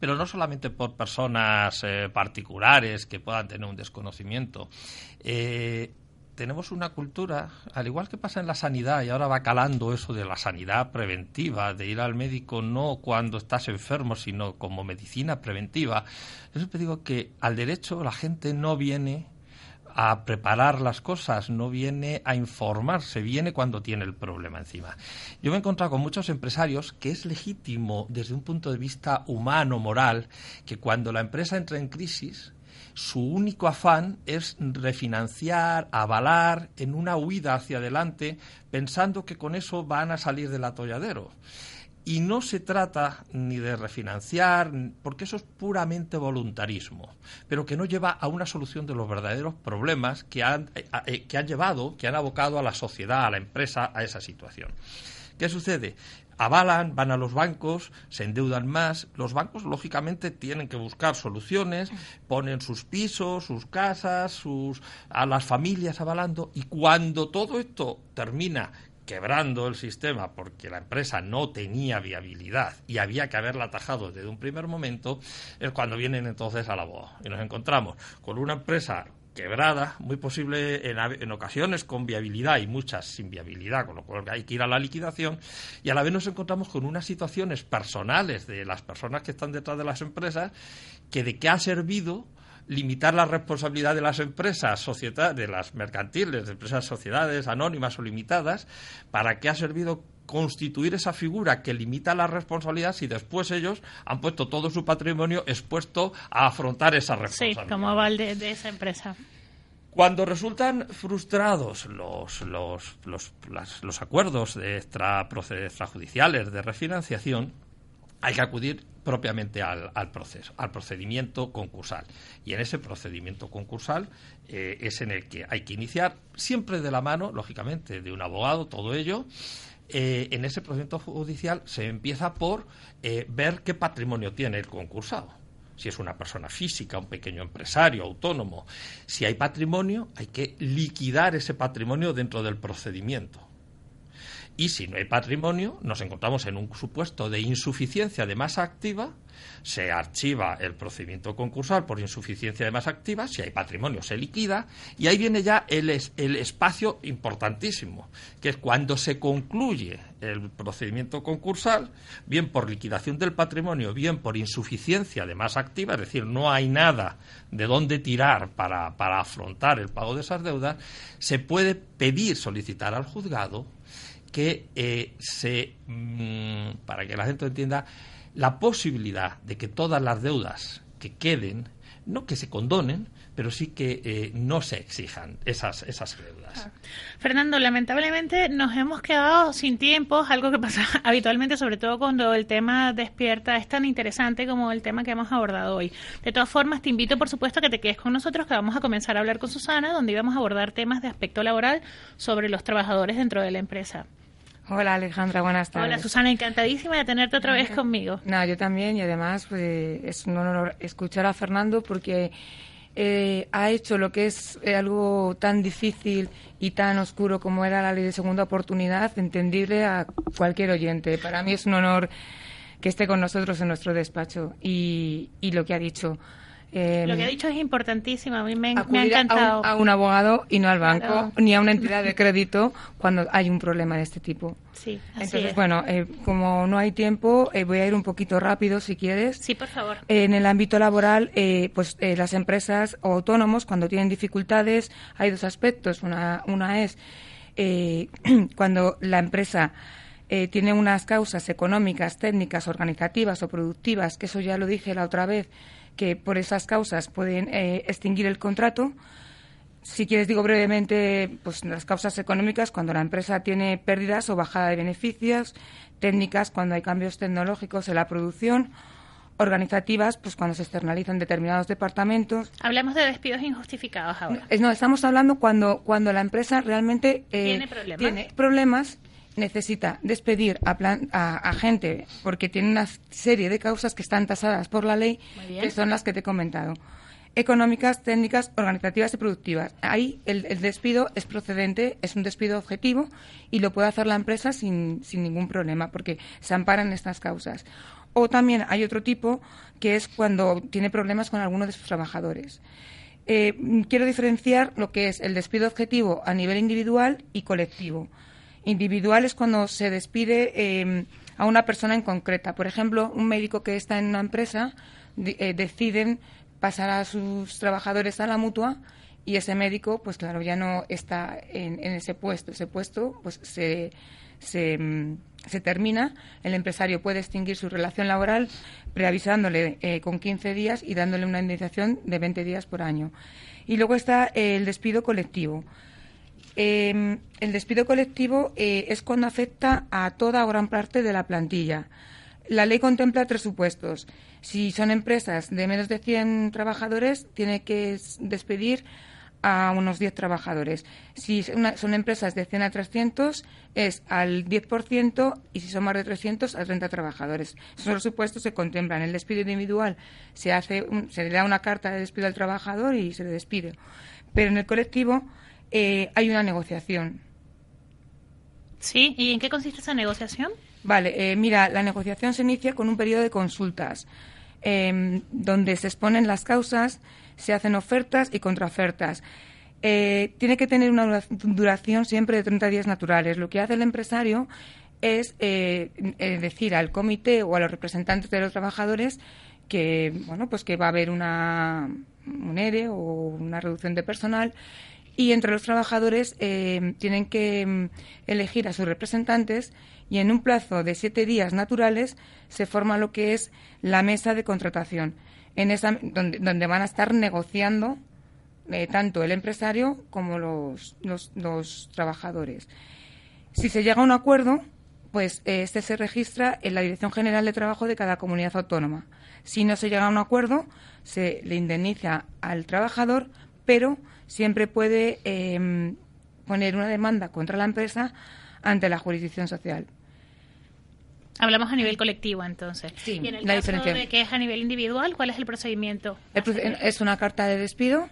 Pero no solamente por personas eh, particulares que puedan tener un desconocimiento. Eh, tenemos una cultura, al igual que pasa en la sanidad, y ahora va calando eso de la sanidad preventiva, de ir al médico no cuando estás enfermo, sino como medicina preventiva. Yo siempre digo que al derecho la gente no viene a preparar las cosas, no viene a informarse, viene cuando tiene el problema encima. Yo me he encontrado con muchos empresarios que es legítimo desde un punto de vista humano, moral, que cuando la empresa entra en crisis, su único afán es refinanciar, avalar en una huida hacia adelante, pensando que con eso van a salir del atolladero. Y no se trata ni de refinanciar, porque eso es puramente voluntarismo, pero que no lleva a una solución de los verdaderos problemas que han, eh, eh, que han llevado, que han abocado a la sociedad, a la empresa, a esa situación. ¿Qué sucede? Avalan, van a los bancos, se endeudan más. Los bancos, lógicamente, tienen que buscar soluciones, ponen sus pisos, sus casas, sus, a las familias avalando, y cuando todo esto termina quebrando el sistema porque la empresa no tenía viabilidad y había que haberla atajado desde un primer momento, es cuando vienen entonces a la voz. Y nos encontramos con una empresa quebrada, muy posible en, ocasiones con viabilidad y muchas sin viabilidad, con lo cual hay que ir a la liquidación y a la vez nos encontramos con unas situaciones personales de las personas que están detrás de las empresas que de qué ha servido limitar la responsabilidad de las empresas, de las mercantiles, de empresas, sociedades anónimas o limitadas, para qué ha servido constituir esa figura que limita la responsabilidad si después ellos han puesto todo su patrimonio expuesto a afrontar esa responsabilidad. Sí, como aval de, esa empresa. Cuando resultan frustrados los, los, los, los acuerdos de extrajudiciales de refinanciación, hay que acudir propiamente al, al, proceso, al procedimiento concursal. Y en ese procedimiento concursal eh, es en el que hay que iniciar, siempre de la mano, lógicamente, de un abogado, todo ello, eh, en ese procedimiento judicial se empieza por eh, ver qué patrimonio tiene el concursado. Si es una persona física, un pequeño empresario, autónomo. Si hay patrimonio, hay que liquidar ese patrimonio dentro del procedimiento. Y si no hay patrimonio, nos encontramos en un supuesto de insuficiencia de masa activa, se archiva el procedimiento concursal por insuficiencia de masa activa, si hay patrimonio se liquida, y ahí viene ya el, el espacio importantísimo, que es cuando se concluye el procedimiento concursal, bien por liquidación del patrimonio, bien por insuficiencia de masa activa, es decir, no hay nada de dónde tirar para, para afrontar el pago de esas deudas, se puede pedir, solicitar al juzgado que eh, se, mm, para que la gente entienda, la posibilidad de que todas las deudas que queden, no que se condonen, pero sí que eh, no se exijan esas, esas deudas. Fernando, lamentablemente nos hemos quedado sin tiempo, algo que pasa habitualmente, sobre todo cuando el tema despierta, es tan interesante como el tema que hemos abordado hoy. De todas formas, te invito, por supuesto, a que te quedes con nosotros, que vamos a comenzar a hablar con Susana, donde íbamos a abordar temas de aspecto laboral sobre los trabajadores dentro de la empresa. Hola Alejandra, buenas tardes. Hola Susana, encantadísima de tenerte otra vez conmigo. No, yo también y además pues, es un honor escuchar a Fernando porque eh, ha hecho lo que es eh, algo tan difícil y tan oscuro como era la ley de segunda oportunidad, entendible a cualquier oyente. Para mí es un honor que esté con nosotros en nuestro despacho y, y lo que ha dicho. Eh, Lo que ha dicho es importantísimo, a mí me, ha encantado. A un, abogado y no al banco, ni a una entidad de crédito cuando hay un problema de este tipo. Sí, Entonces, bueno, eh, como no hay tiempo, eh, voy a ir un poquito rápido si quieres. Sí, por favor. en el ámbito laboral, pues las empresas o autónomos, cuando tienen dificultades, hay dos aspectos. Una, una es cuando la empresa tiene unas causas económicas, técnicas, organizativas o productivas, que eso ya lo dije la otra vez, que por esas causas pueden eh, extinguir el contrato. Si quieres, digo brevemente, pues las causas económicas, cuando la empresa tiene pérdidas o bajada de beneficios, técnicas, cuando hay cambios tecnológicos en la producción, organizativas, pues cuando se externalizan determinados departamentos. Hablamos de despidos injustificados ahora. No, estamos hablando cuando, cuando la empresa realmente eh, ¿Tiene, problemas? tiene problemas necesita despedir a, gente porque tiene una serie de causas que están tasadas por la ley, que son las que te he comentado. Económicas, técnicas, organizativas y productivas. Ahí el, despido es procedente, es un despido objetivo y lo puede hacer la empresa sin, sin ningún problema porque se amparan estas causas. O también hay otro tipo que es cuando tiene problemas con alguno de sus trabajadores. Eh, quiero diferenciar lo que es el despido objetivo a nivel individual y colectivo individual es cuando se despide em, a una persona en concreta. Por ejemplo, un médico que está en una empresa eh, deciden pasar a sus trabajadores a la mutua y ese médico, pues claro, ya no está en, ese puesto. Ese puesto, pues se, se, em, se, termina. El empresario puede extinguir su relación laboral preavisándole eh, con 15 días y dándole una indemnización de 20 días por año. Y luego está el despido colectivo. Em, el despido colectivo eh, es cuando afecta a toda o gran parte de la plantilla. La ley contempla tres supuestos. Si son empresas de menos de 100 trabajadores, tiene que despedir a unos 10 trabajadores. Si son empresas de 100 a 300, es al 10% y si son más de 300, a 30 trabajadores. Esos supuestos se contemplan. El despido individual se, hace se le da una carta de despido al trabajador y se le despide. Pero en el colectivo eh, hay una negociación. Sí, ¿y en qué consiste esa negociación? Vale, eh, mira, la negociación se inicia con un periodo de consultas. em, donde se exponen las causas, se hacen ofertas y contraofertas. Eh, tiene que tener una duración siempre de 30 días naturales. Lo que hace el empresario es eh, eh, decir al comité o a los representantes de los trabajadores que bueno pues que va a haber una un ERE o una reducción de personal y entre los trabajadores tienen que mm, elegir a sus representantes y en un plazo de siete días naturales se forma lo que es la mesa de contratación en esa donde, donde van a estar negociando eh, tanto el empresario como los, los, trabajadores. Si se llega a un acuerdo, pues eh, este se registra en la Dirección General de Trabajo de cada comunidad autónoma. Si no se llega a un acuerdo, se le indemniza al trabajador, pero siempre puede em, poner una demanda contra la empresa ante la jurisdicción social. Hablamos a nivel colectivo, entonces. Sí, y en el la caso diferencia. de que es a nivel individual, ¿cuál es el procedimiento? Es una carta de despido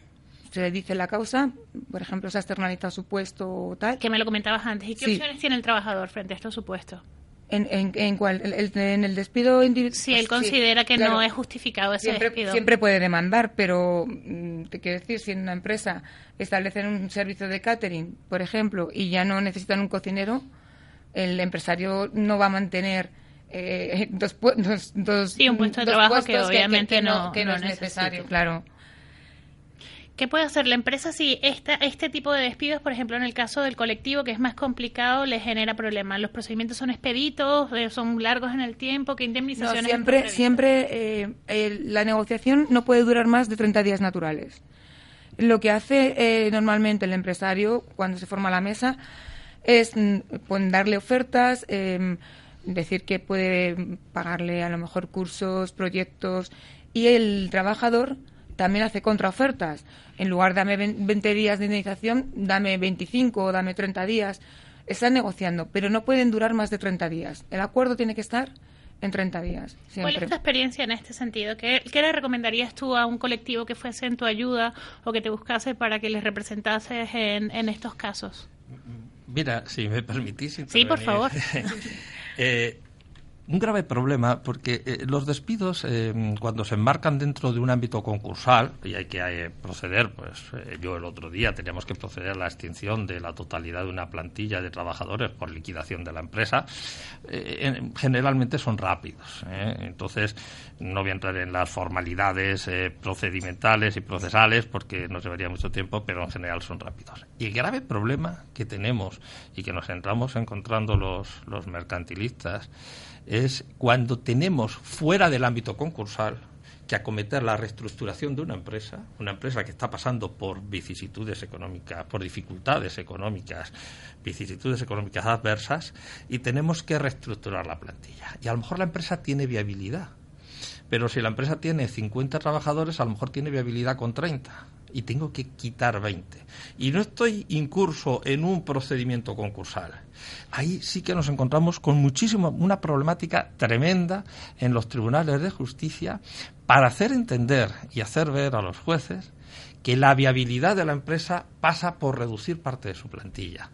se le dice la causa, por ejemplo, se ha externalizado su puesto o tal. Que me lo comentabas antes. ¿Y qué opciones tiene el trabajador frente a estos supuestos? ¿En, en, en cuál? ¿En el despido individual? Si él considera que no es justificado ese siempre, despido. Siempre puede demandar, pero mm, te quiero decir, si en una empresa establecen un servicio de catering, por ejemplo, y ya no necesitan un cocinero, el empresario no va a mantener eh, dos, dos, dos, sí, un puesto de trabajo que obviamente que, no, que no, es necesario, claro. ¿Qué puede hacer la empresa si esta, este tipo de despidos, por ejemplo, en el caso del colectivo, que es más complicado, le genera problemas? ¿Los procedimientos son expeditos? Eh, ¿Son largos en el tiempo? ¿Qué indemnizaciones? No, siempre siempre eh, la negociación no puede durar más de 30 días naturales. Lo que hace eh, normalmente el empresario cuando se forma la mesa es mm, darle ofertas, em, decir que puede pagarle a lo mejor cursos, proyectos y el trabajador también hace contraofertas. En lugar de dame 20 días de indemnización, dame 25 o dame 30 días. Están negociando, pero no pueden durar más de 30 días. El acuerdo tiene que estar en 30 días. ¿Cuál es tu experiencia en este sentido? ¿Qué, le recomendarías tú a un colectivo que fuese en tu ayuda o que te buscase para que les representases en, en estos casos? Mira, si me permitís. Sí, por favor. eh, un grave problema porque eh, los despidos eh, cuando se enmarcan dentro de un ámbito concursal y hay que eh, proceder pues yo el otro día teníamos que proceder a la extinción de la totalidad de una plantilla de trabajadores por liquidación de la empresa generalmente son rápidos entonces no voy a entrar en las formalidades procedimentales y procesales porque nos llevaría mucho tiempo pero en general son rápidos. Y el grave problema que tenemos y que nos entramos encontrando los, los mercantilistas es cuando tenemos fuera del ámbito concursal que acometer la reestructuración de una empresa, una empresa que está pasando por vicisitudes económicas, por dificultades económicas, vicisitudes económicas adversas, y tenemos que reestructurar la plantilla. Y a lo mejor la empresa tiene viabilidad, pero si la empresa tiene 50 trabajadores, a lo mejor tiene viabilidad con 30 y tengo que quitar 20. Y no estoy incurso en un procedimiento concursal. Ahí sí que nos encontramos con muchísimo, una problemática tremenda en los tribunales de justicia para hacer entender y hacer ver a los jueces que la viabilidad de la empresa pasa por reducir parte de su plantilla.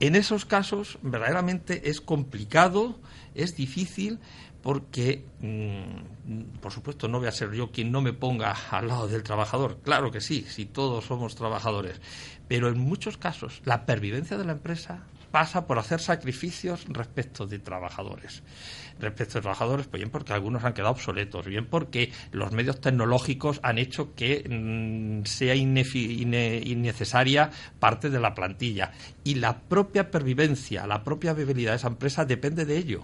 En esos casos, verdaderamente es complicado, es difícil, porque, mm, por supuesto, no voy a ser yo quien no me ponga al lado del trabajador. Claro que sí, si todos somos trabajadores. Pero en muchos casos, la pervivencia de la empresa pasa por hacer sacrificios respecto de trabajadores. Respecto de trabajadores, pues bien porque algunos han quedado obsoletos, bien porque los medios tecnológicos han hecho que mm, sea innecesaria parte de la plantilla. Y la propia pervivencia, la propia viabilidad de esa empresa depende de ello.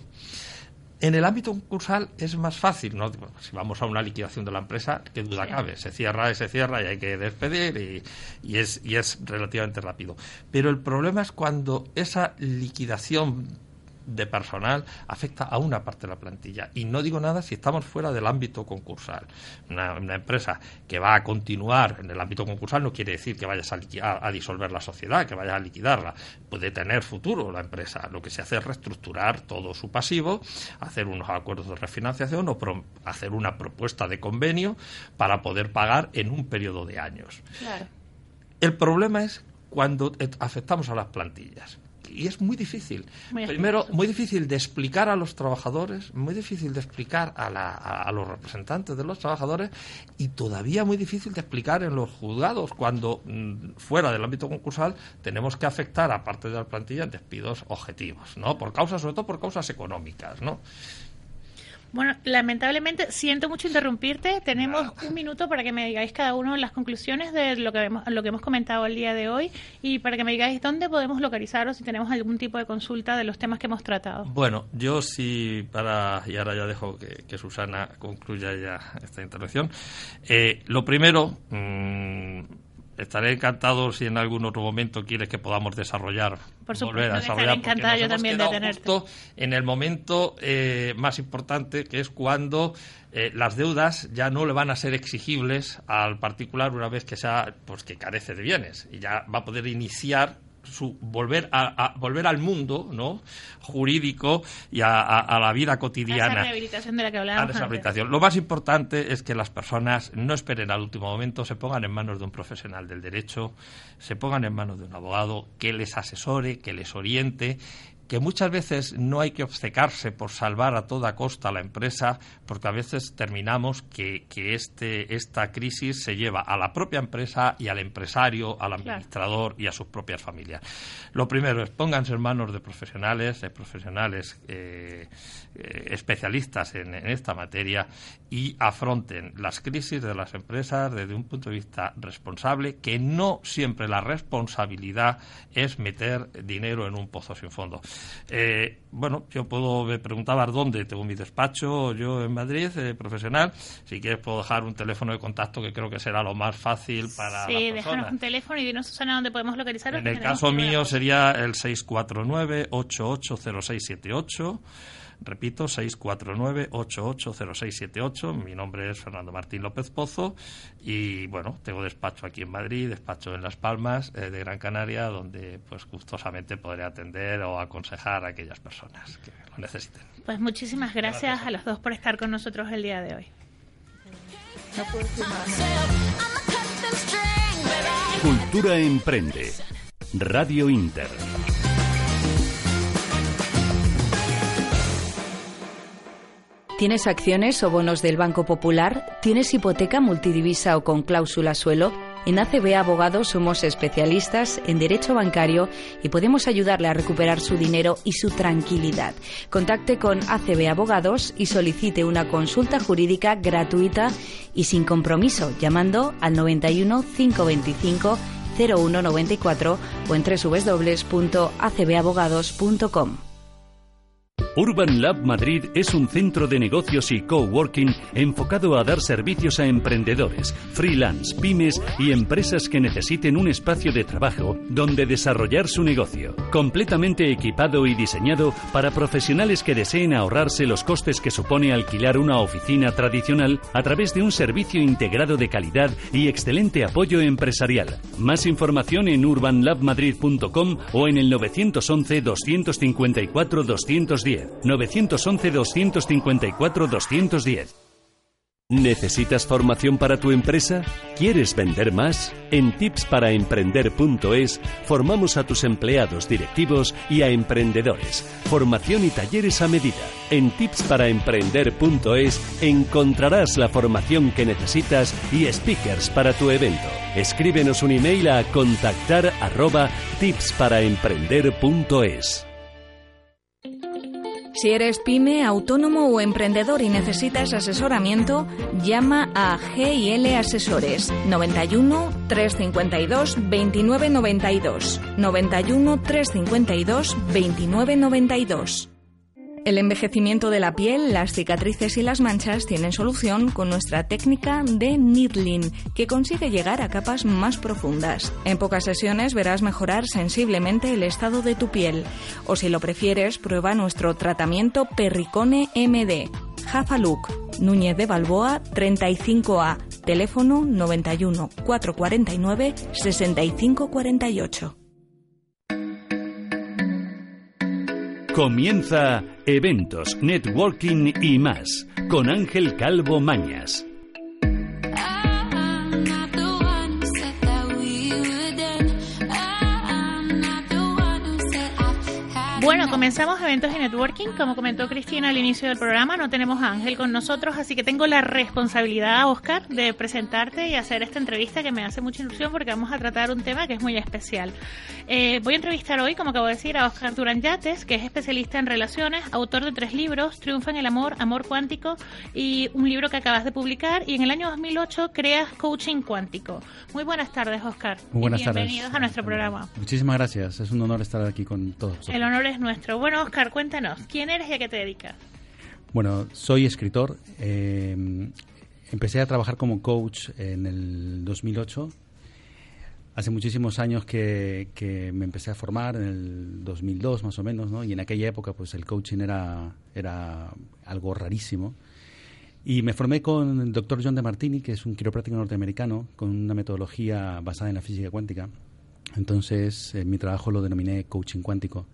En el ámbito concursal es más fácil, ¿no? Si vamos a una liquidación de la empresa, qué duda cabe, se cierra y se cierra y hay que despedir y, es, y es relativamente rápido. Pero el problema es cuando esa liquidación de personal afecta a una parte de la plantilla. Y no digo nada si estamos fuera del ámbito concursal. Una, empresa que va a continuar en el ámbito concursal no quiere decir que vayas a, a, disolver la sociedad, que vayas a liquidarla. Puede tener futuro la empresa. Lo que se hace es reestructurar todo su pasivo, hacer unos acuerdos de refinanciación o hacer una propuesta de convenio para poder pagar en un periodo de años. El problema es cuando afectamos a las plantillas y es muy difícil. Primero, muy difícil de explicar a los trabajadores, muy difícil de explicar a, a, los representantes de los trabajadores y todavía muy difícil de explicar en los juzgados cuando mm, fuera del ámbito concursal tenemos que afectar, aparte de la plantilla, despidos objetivos, ¿no? Por causas, sobre todo por causas económicas, ¿no? Bueno, lamentablemente siento mucho interrumpirte. Tenemos un minuto para que me digáis cada uno las conclusiones de lo que, hemos, lo que hemos comentado el día de hoy y para que me digáis dónde podemos localizaros si tenemos algún tipo de consulta de los temas que hemos tratado. Bueno, yo sí, para, y ahora ya dejo que, Susana concluya ya esta intervención. Eh, lo primero, mm, estaré encantado si en algún otro momento quieres que podamos desarrollar, Por supuesto, volver a desarrollar. encantada yo también de tenerte. en el momento eh, más importante, que es cuando eh, las deudas ya no le van a ser exigibles al particular una vez que sea, pues que carece de bienes y ya va a poder iniciar su volver a, volver al mundo no jurídico y a, la vida cotidiana. esa rehabilitación de la que hablábamos. rehabilitación. Lo más importante es que las personas no esperen al último momento, se pongan en manos de un profesional del derecho, se pongan en manos de un abogado que les asesore, que les oriente que muchas veces no hay que obcecarse por salvar a toda costa a la empresa, porque a veces terminamos que, que este, esta crisis se lleva a la propia empresa y al empresario, al administrador y a sus propias familias. Lo primero es pónganse en manos de profesionales, de profesionales eh, eh, especialistas en, en esta materia y afronten las crisis de las empresas desde un punto de vista responsable, que no siempre la responsabilidad es meter dinero en un pozo sin fondo. Eh, bueno, yo puedo, me preguntabas dónde tengo mi despacho, yo en Madrid, eh, profesional. Si quieres, puedo dejar un teléfono de contacto que creo que será lo más fácil para. Sí, déjanos un teléfono y dinos, Susana, dónde podemos localizar. En el caso mío sería el 649-880678. Repito, 649-880678. Mi nombre es Fernando Martín López Pozo y, bueno, tengo despacho aquí en Madrid, despacho en Las Palmas eh, de Gran Canaria, donde, pues, gustosamente podré atender o aconsejar a aquellas personas que lo necesiten. Pues muchísimas gracias, a los dos por estar con nosotros el día de hoy. Cultura Emprende. Radio Inter. ¿Tienes acciones o bonos del Banco Popular? ¿Tienes hipoteca multidivisa o con cláusula suelo? En ACB Abogados somos especialistas en derecho bancario y podemos ayudarle a recuperar su dinero y su tranquilidad. Contacte con ACB Abogados y solicite una consulta jurídica gratuita y sin compromiso llamando al 91 525 0194 o en www.acbabogados.com. Urban Lab Madrid es un centro de negocios y coworking enfocado a dar servicios a emprendedores, freelance, pymes y empresas que necesiten un espacio de trabajo donde desarrollar su negocio. Completamente equipado y diseñado para profesionales que deseen ahorrarse los costes que supone alquilar una oficina tradicional a través de un servicio integrado de calidad y excelente apoyo empresarial. Más información en urbanlabmadrid.com o en el 911 254 210. 911-254-210. ¿Necesitas formación para tu empresa? ¿Quieres vender más? En tipsparaemprender.es formamos a tus empleados directivos y a emprendedores. Formación y talleres a medida. En tipsparaemprender.es encontrarás la formación que necesitas y speakers para tu evento. Escríbenos un email a contactar arroba tipsparaemprender.es. Si eres pyme, autónomo o emprendedor y necesitas asesoramiento, llama a GIL Asesores 91 352 2992 91 352 2992. El envejecimiento de la piel, las cicatrices y las manchas tienen solución con nuestra técnica de Needling, que consigue llegar a capas más profundas. En pocas sesiones verás mejorar sensiblemente el estado de tu piel. O si lo prefieres, prueba nuestro tratamiento Perricone MD. Look, Núñez de Balboa 35A, teléfono 91 449 6548. Comienza Eventos, Networking y más con Ángel Calvo Mañas. Bueno, comenzamos eventos y networking. Como comentó Cristina al inicio del programa, no tenemos a Ángel con nosotros, así que tengo la responsabilidad, Oscar, de presentarte y hacer esta entrevista que me hace mucha ilusión porque vamos a tratar un tema que es muy especial. Eh, voy a entrevistar hoy, como acabo de decir, a Oscar Durán Yates, que es especialista en relaciones, autor de tres libros, Triunfa en el Amor, Amor Cuántico y un libro que acabas de publicar. Y en el año 2008 creas Coaching Cuántico. Muy buenas tardes, Oscar. Muy buenas tardes. Bienvenidos a nuestro programa. Muchísimas gracias. Es un honor estar aquí con todos. El honor es nuestro. Bueno, Oscar, cuéntanos, ¿quién eres y a qué te dedicas? Bueno, soy escritor. Eh, empecé a trabajar como coach en el 2008. Hace muchísimos años que, me empecé a formar, en el 2002 más o menos, ¿no? Y en aquella época, pues el coaching era, era algo rarísimo. Y me formé con el doctor John de Martini, que es un quiropráctico norteamericano, con una metodología basada en la física cuántica. Entonces, mi trabajo lo denominé coaching cuántico.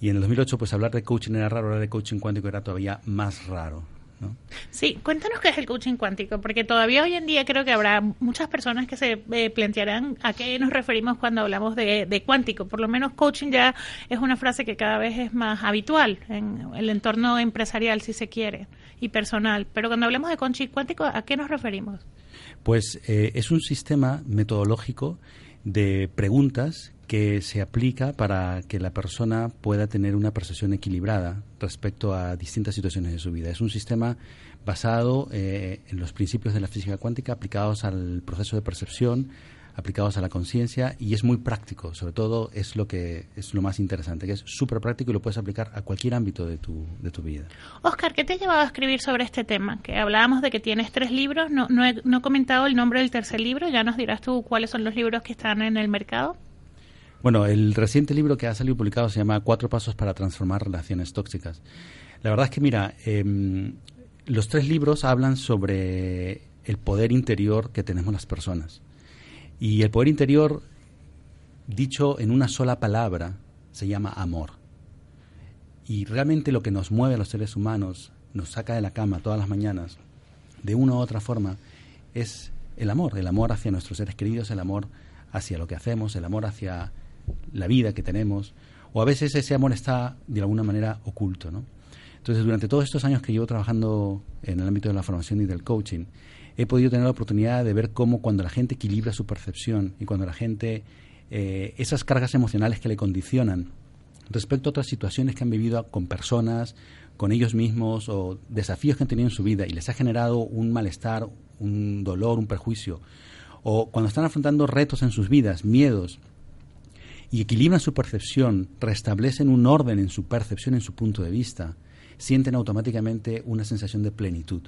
Y en el 2008, pues hablar de coaching era raro, hablar de coaching cuántico era todavía más raro. ¿no? Sí, cuéntanos qué es el coaching cuántico, porque todavía hoy en día creo que habrá muchas personas que se eh, plantearán a qué nos referimos cuando hablamos de, de, cuántico. Por lo menos coaching ya es una frase que cada vez es más habitual en el entorno empresarial, si se quiere, y personal. Pero cuando hablamos de coaching cuántico, ¿a qué nos referimos? Pues eh, es un sistema metodológico de preguntas que se aplica para que la persona pueda tener una percepción equilibrada respecto a distintas situaciones de su vida. Es un sistema basado eh, en los principios de la física cuántica aplicados al proceso de percepción, aplicados a la conciencia y es muy práctico, sobre todo es lo que es lo más interesante, que es súper práctico y lo puedes aplicar a cualquier ámbito de tu, de tu vida. Oscar, ¿qué te ha llevado a escribir sobre este tema? Que hablábamos de que tienes tres libros, no, no, he, no he comentado el nombre del tercer libro, ya nos dirás tú cuáles son los libros que están en el mercado. Bueno, el reciente libro que ha salido publicado se llama Cuatro pasos para transformar relaciones tóxicas. La verdad es que, mira, eh, los tres libros hablan sobre el poder interior que tenemos las personas. Y el poder interior, dicho en una sola palabra, se llama amor. Y realmente lo que nos mueve a los seres humanos, nos saca de la cama todas las mañanas, de una u otra forma, es el amor, el amor hacia nuestros seres queridos, el amor hacia lo que hacemos, el amor hacia la vida que tenemos, o a veces ese amor está de alguna manera oculto, ¿no? Entonces, durante todos estos años que llevo trabajando en el ámbito de la formación y del coaching, he podido tener la oportunidad de ver cómo cuando la gente equilibra su percepción y cuando la gente, eh, esas cargas emocionales que le condicionan respecto a otras situaciones que han vivido con personas, con ellos mismos o desafíos que han tenido en su vida y les ha generado un malestar, un dolor, un perjuicio, o cuando están afrontando retos en sus vidas, miedos, y equilibran su percepción, restablecen un orden en su percepción, en su punto de vista, sienten automáticamente una sensación de plenitud.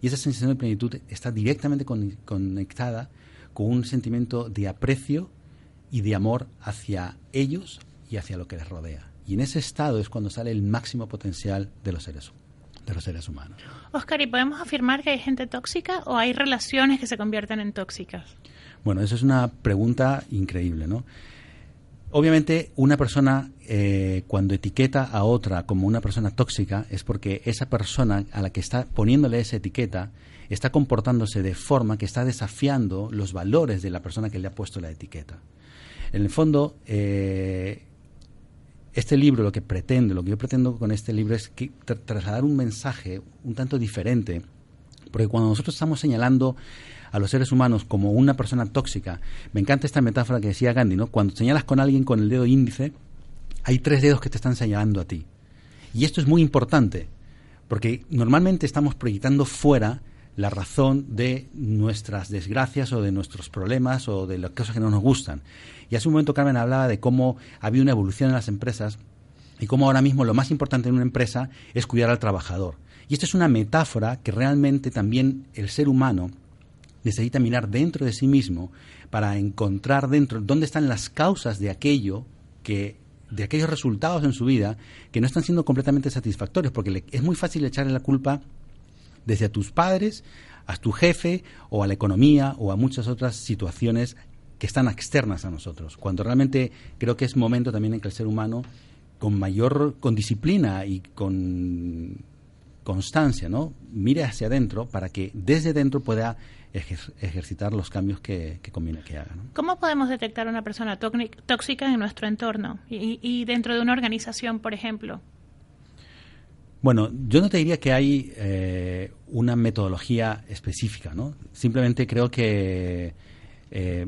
Y esa sensación de plenitud está directamente conectada con un sentimiento de aprecio y de amor hacia ellos y hacia lo que les rodea. Y en ese estado es cuando sale el máximo potencial de los seres, de los seres humanos. Oscar, ¿y podemos afirmar que hay gente tóxica o hay relaciones que se convierten en tóxicas? Bueno, esa es una pregunta increíble, ¿no? Obviamente, una persona eh, cuando etiqueta a otra como una persona tóxica es porque esa persona a la que está poniéndole esa etiqueta está comportándose de forma que está desafiando los valores de la persona que le ha puesto la etiqueta. En el fondo, eh, este libro lo que pretende, lo que yo pretendo con este libro es que, trasladar un mensaje un tanto diferente, porque cuando nosotros estamos señalando a los seres humanos como una persona tóxica. Me encanta esta metáfora que decía Gandhi, ¿no? Cuando señalas con alguien con el dedo índice, hay tres dedos que te están señalando a ti. Y esto es muy importante, porque normalmente estamos proyectando fuera la razón de nuestras desgracias o de nuestros problemas o de las cosas que no nos gustan. Y hace un momento Carmen hablaba de cómo había una evolución en las empresas y cómo ahora mismo lo más importante en una empresa es cuidar al trabajador. Y esta es una metáfora que realmente también el ser humano necesita mirar dentro de sí mismo para encontrar dentro dónde están las causas de aquello que de aquellos resultados en su vida que no están siendo completamente satisfactorios, porque es muy fácil echarle la culpa desde a tus padres, a tu jefe o a la economía o a muchas otras situaciones que están externas a nosotros, cuando realmente creo que es momento también en que el ser humano con mayor con disciplina y con constancia, ¿no? Mire hacia adentro para que desde dentro pueda ejercitar los cambios que, conviene que haga. ¿Cómo podemos detectar una persona tóxica en nuestro entorno y, dentro de una organización, por ejemplo? Bueno, yo no te diría que hay eh, una metodología específica, ¿no? Simplemente creo que eh,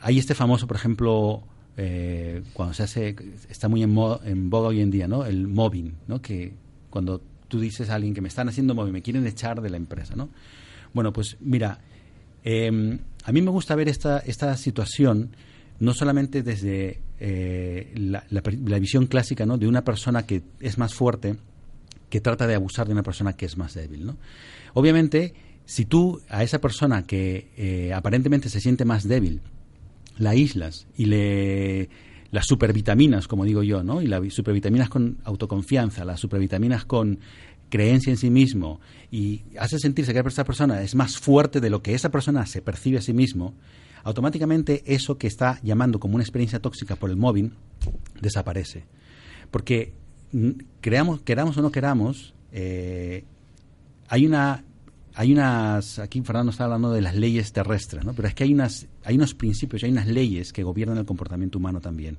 hay este famoso, por ejemplo, eh, cuando se hace, está muy en, en boga hoy en día, ¿no? El mobbing, ¿no? Que cuando tú dices a alguien que me están haciendo mobbing, me quieren echar de la empresa, ¿no? Bueno, pues mira, em, a mí me gusta ver esta, esta situación no solamente desde eh, la, visión clásica ¿no? de una persona que es más fuerte que trata de abusar de una persona que es más débil. ¿no? Obviamente, si tú a esa persona que eh, aparentemente se siente más débil la aíslas y le las supervitaminas, como digo yo, ¿no? Y las supervitaminas con autoconfianza, las supervitaminas con creencia en sí mismo y hace sentirse que esa persona es más fuerte de lo que esa persona se percibe a sí mismo, automáticamente eso que está llamando como una experiencia tóxica por el móvil desaparece. Porque creamos, queramos o no queramos, eh, hay una hay unas aquí Fernando está hablando de las leyes terrestres, ¿no? Pero es que hay unas hay unos principios, hay unas leyes que gobiernan el comportamiento humano también.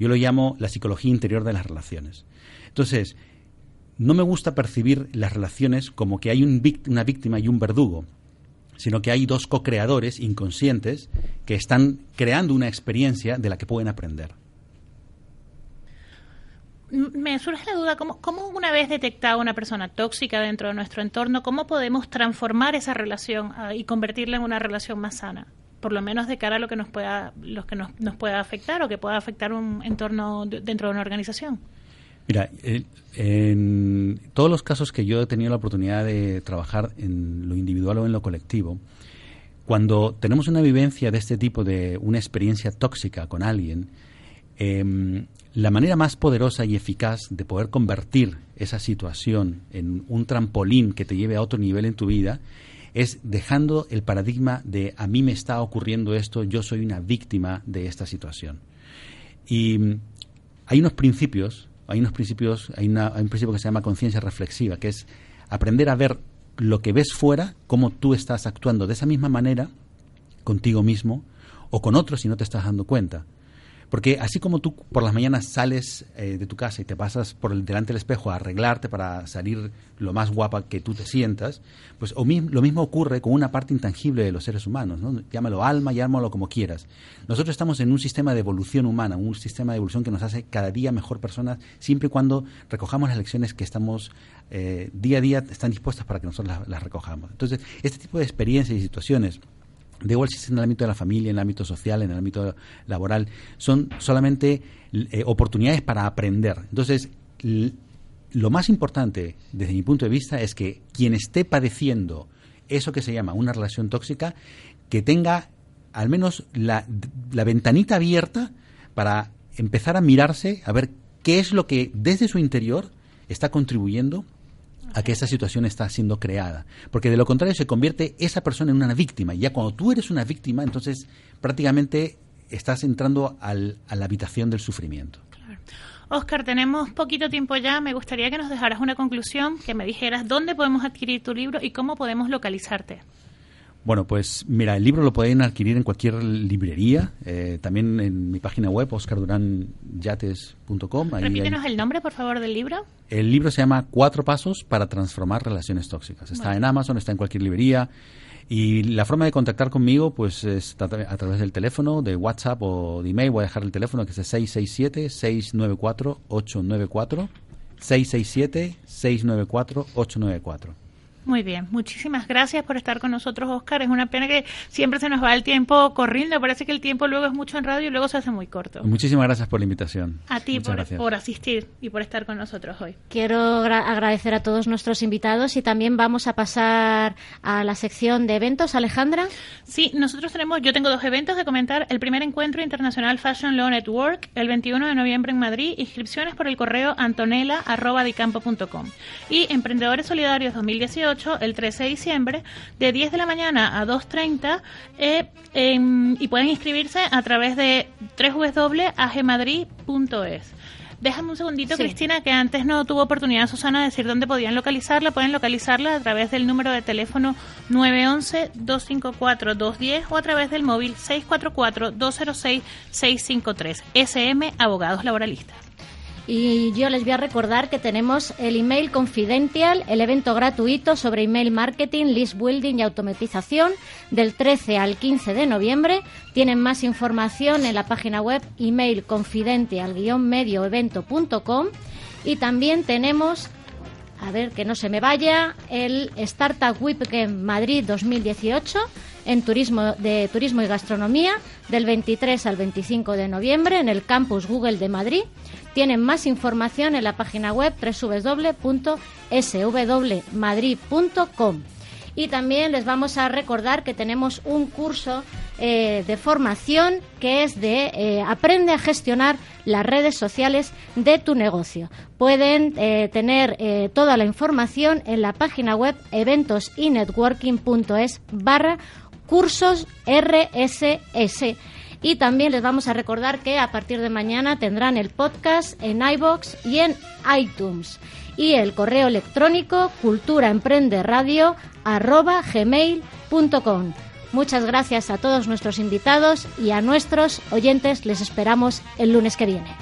Yo lo llamo la psicología interior de las relaciones. Entonces, no me gusta percibir las relaciones como que hay una víctima y un verdugo, sino que hay dos co-creadores inconscientes que están creando una experiencia de la que pueden aprender. Me surge la duda, ¿cómo, ¿cómo, una vez detectada una persona tóxica dentro de nuestro entorno, cómo podemos transformar esa relación ah, y convertirla en una relación más sana? Por lo menos de cara a lo que nos pueda, lo que nos, nos pueda afectar o que pueda afectar un entorno dentro de una organización. Mira, en todos los casos que yo he tenido la oportunidad de trabajar en lo individual o en lo colectivo, cuando tenemos una vivencia de este tipo, de una experiencia tóxica con alguien, em, la manera más poderosa y eficaz de poder convertir esa situación en un trampolín que te lleve a otro nivel en tu vida es dejando el paradigma de a mí me está ocurriendo esto, yo soy una víctima de esta situación. Y hay unos principios hay unos principios, hay, un principio que se llama conciencia reflexiva, que es aprender a ver lo que ves fuera, cómo tú estás actuando de esa misma manera contigo mismo o con otros si no te estás dando cuenta. Porque así como tú por las mañanas sales eh, de tu casa y te pasas por el, delante del espejo a arreglarte para salir lo más guapa que tú te sientas, pues lo mismo ocurre con una parte intangible de los seres humanos, ¿no? Llámalo alma, llámalo como quieras. Nosotros estamos en un sistema de evolución humana, un sistema de evolución que nos hace cada día mejor personas, siempre y cuando recojamos las lecciones que estamos eh, día a día están dispuestas para que nosotros las recojamos. Entonces, este tipo de experiencias y situaciones de igual si es en el ámbito de la familia, en el ámbito social, en el ámbito laboral, son solamente eh, oportunidades para aprender. Entonces, lo más importante desde mi punto de vista es que quien esté padeciendo eso que se llama una relación tóxica, que tenga al menos la, la ventanita abierta para empezar a mirarse, a ver qué es lo que desde su interior está contribuyendo a que esa situación está siendo creada. Porque de lo contrario se convierte esa persona en una víctima. Y ya cuando tú eres una víctima, entonces prácticamente estás entrando al, a la habitación del sufrimiento. Oscar, tenemos poquito tiempo ya. Me gustaría que nos dejaras una conclusión, que me dijeras dónde podemos adquirir tu libro y cómo podemos localizarte. Bueno, pues mira, el libro lo pueden adquirir en cualquier librería, eh, también en mi página web, oscarduranyates.com. Repítenos el nombre, por favor, del libro. El libro se llama Cuatro Pasos para Transformar Relaciones Tóxicas. Está en Amazon, está en cualquier librería. Y la forma de contactar conmigo, pues es a través del teléfono, de WhatsApp o de email. Voy a dejar el teléfono que es 667-694-894. 667-694-894. Muy bien, muchísimas gracias por estar con nosotros, Oscar. Es una pena que siempre se nos va el tiempo corriendo. Parece que el tiempo luego es mucho en radio y luego se hace muy corto. Muchísimas gracias por la invitación. A ti por, asistir y por estar con nosotros hoy. Quiero agradecer a todos nuestros invitados y también vamos a pasar a la sección de eventos. Alejandra. Sí, nosotros tenemos, yo tengo dos eventos de comentar. El primer encuentro internacional Fashion Law Network, el 21 de noviembre en Madrid. Inscripciones por el correo antonella.dicampo.com. Y Emprendedores Solidarios 2018 el 13 de diciembre, de 10 de la mañana a 2.30 eh, y pueden inscribirse a través de www.agmadrid.es. Déjame un segundito, Cristina, que antes no tuvo oportunidad Susana de decir dónde podían localizarla. Pueden localizarla a través del número de teléfono 911-254-210 o a través del móvil 644-206-653. SM Abogados Laboralistas. Y yo les voy a recordar que tenemos el email Confidential, el evento gratuito sobre email marketing, list building y automatización del 13 al 15 de noviembre. Tienen más información en la página web emailconfidential-medioevento.com y también tenemos a ver que no se me vaya, el Startup Weekend Madrid 2018 en turismo de turismo y gastronomía del 23 al 25 de noviembre en el campus Google de Madrid. Tienen más información en la página web www.swmadrid.com. Y también les vamos a recordar que tenemos un curso eh, de formación que es de eh, Aprende a gestionar las redes sociales de tu negocio. Pueden eh, tener toda la información en la página web eventosinetworking.es barra cursos RSS y también les vamos a recordar que a partir de mañana tendrán el podcast en iBox y en iTunes. Y el correo electrónico culturaemprenderadio.gmail.com. Muchas gracias a todos nuestros invitados y a nuestros oyentes. Les esperamos el lunes que viene.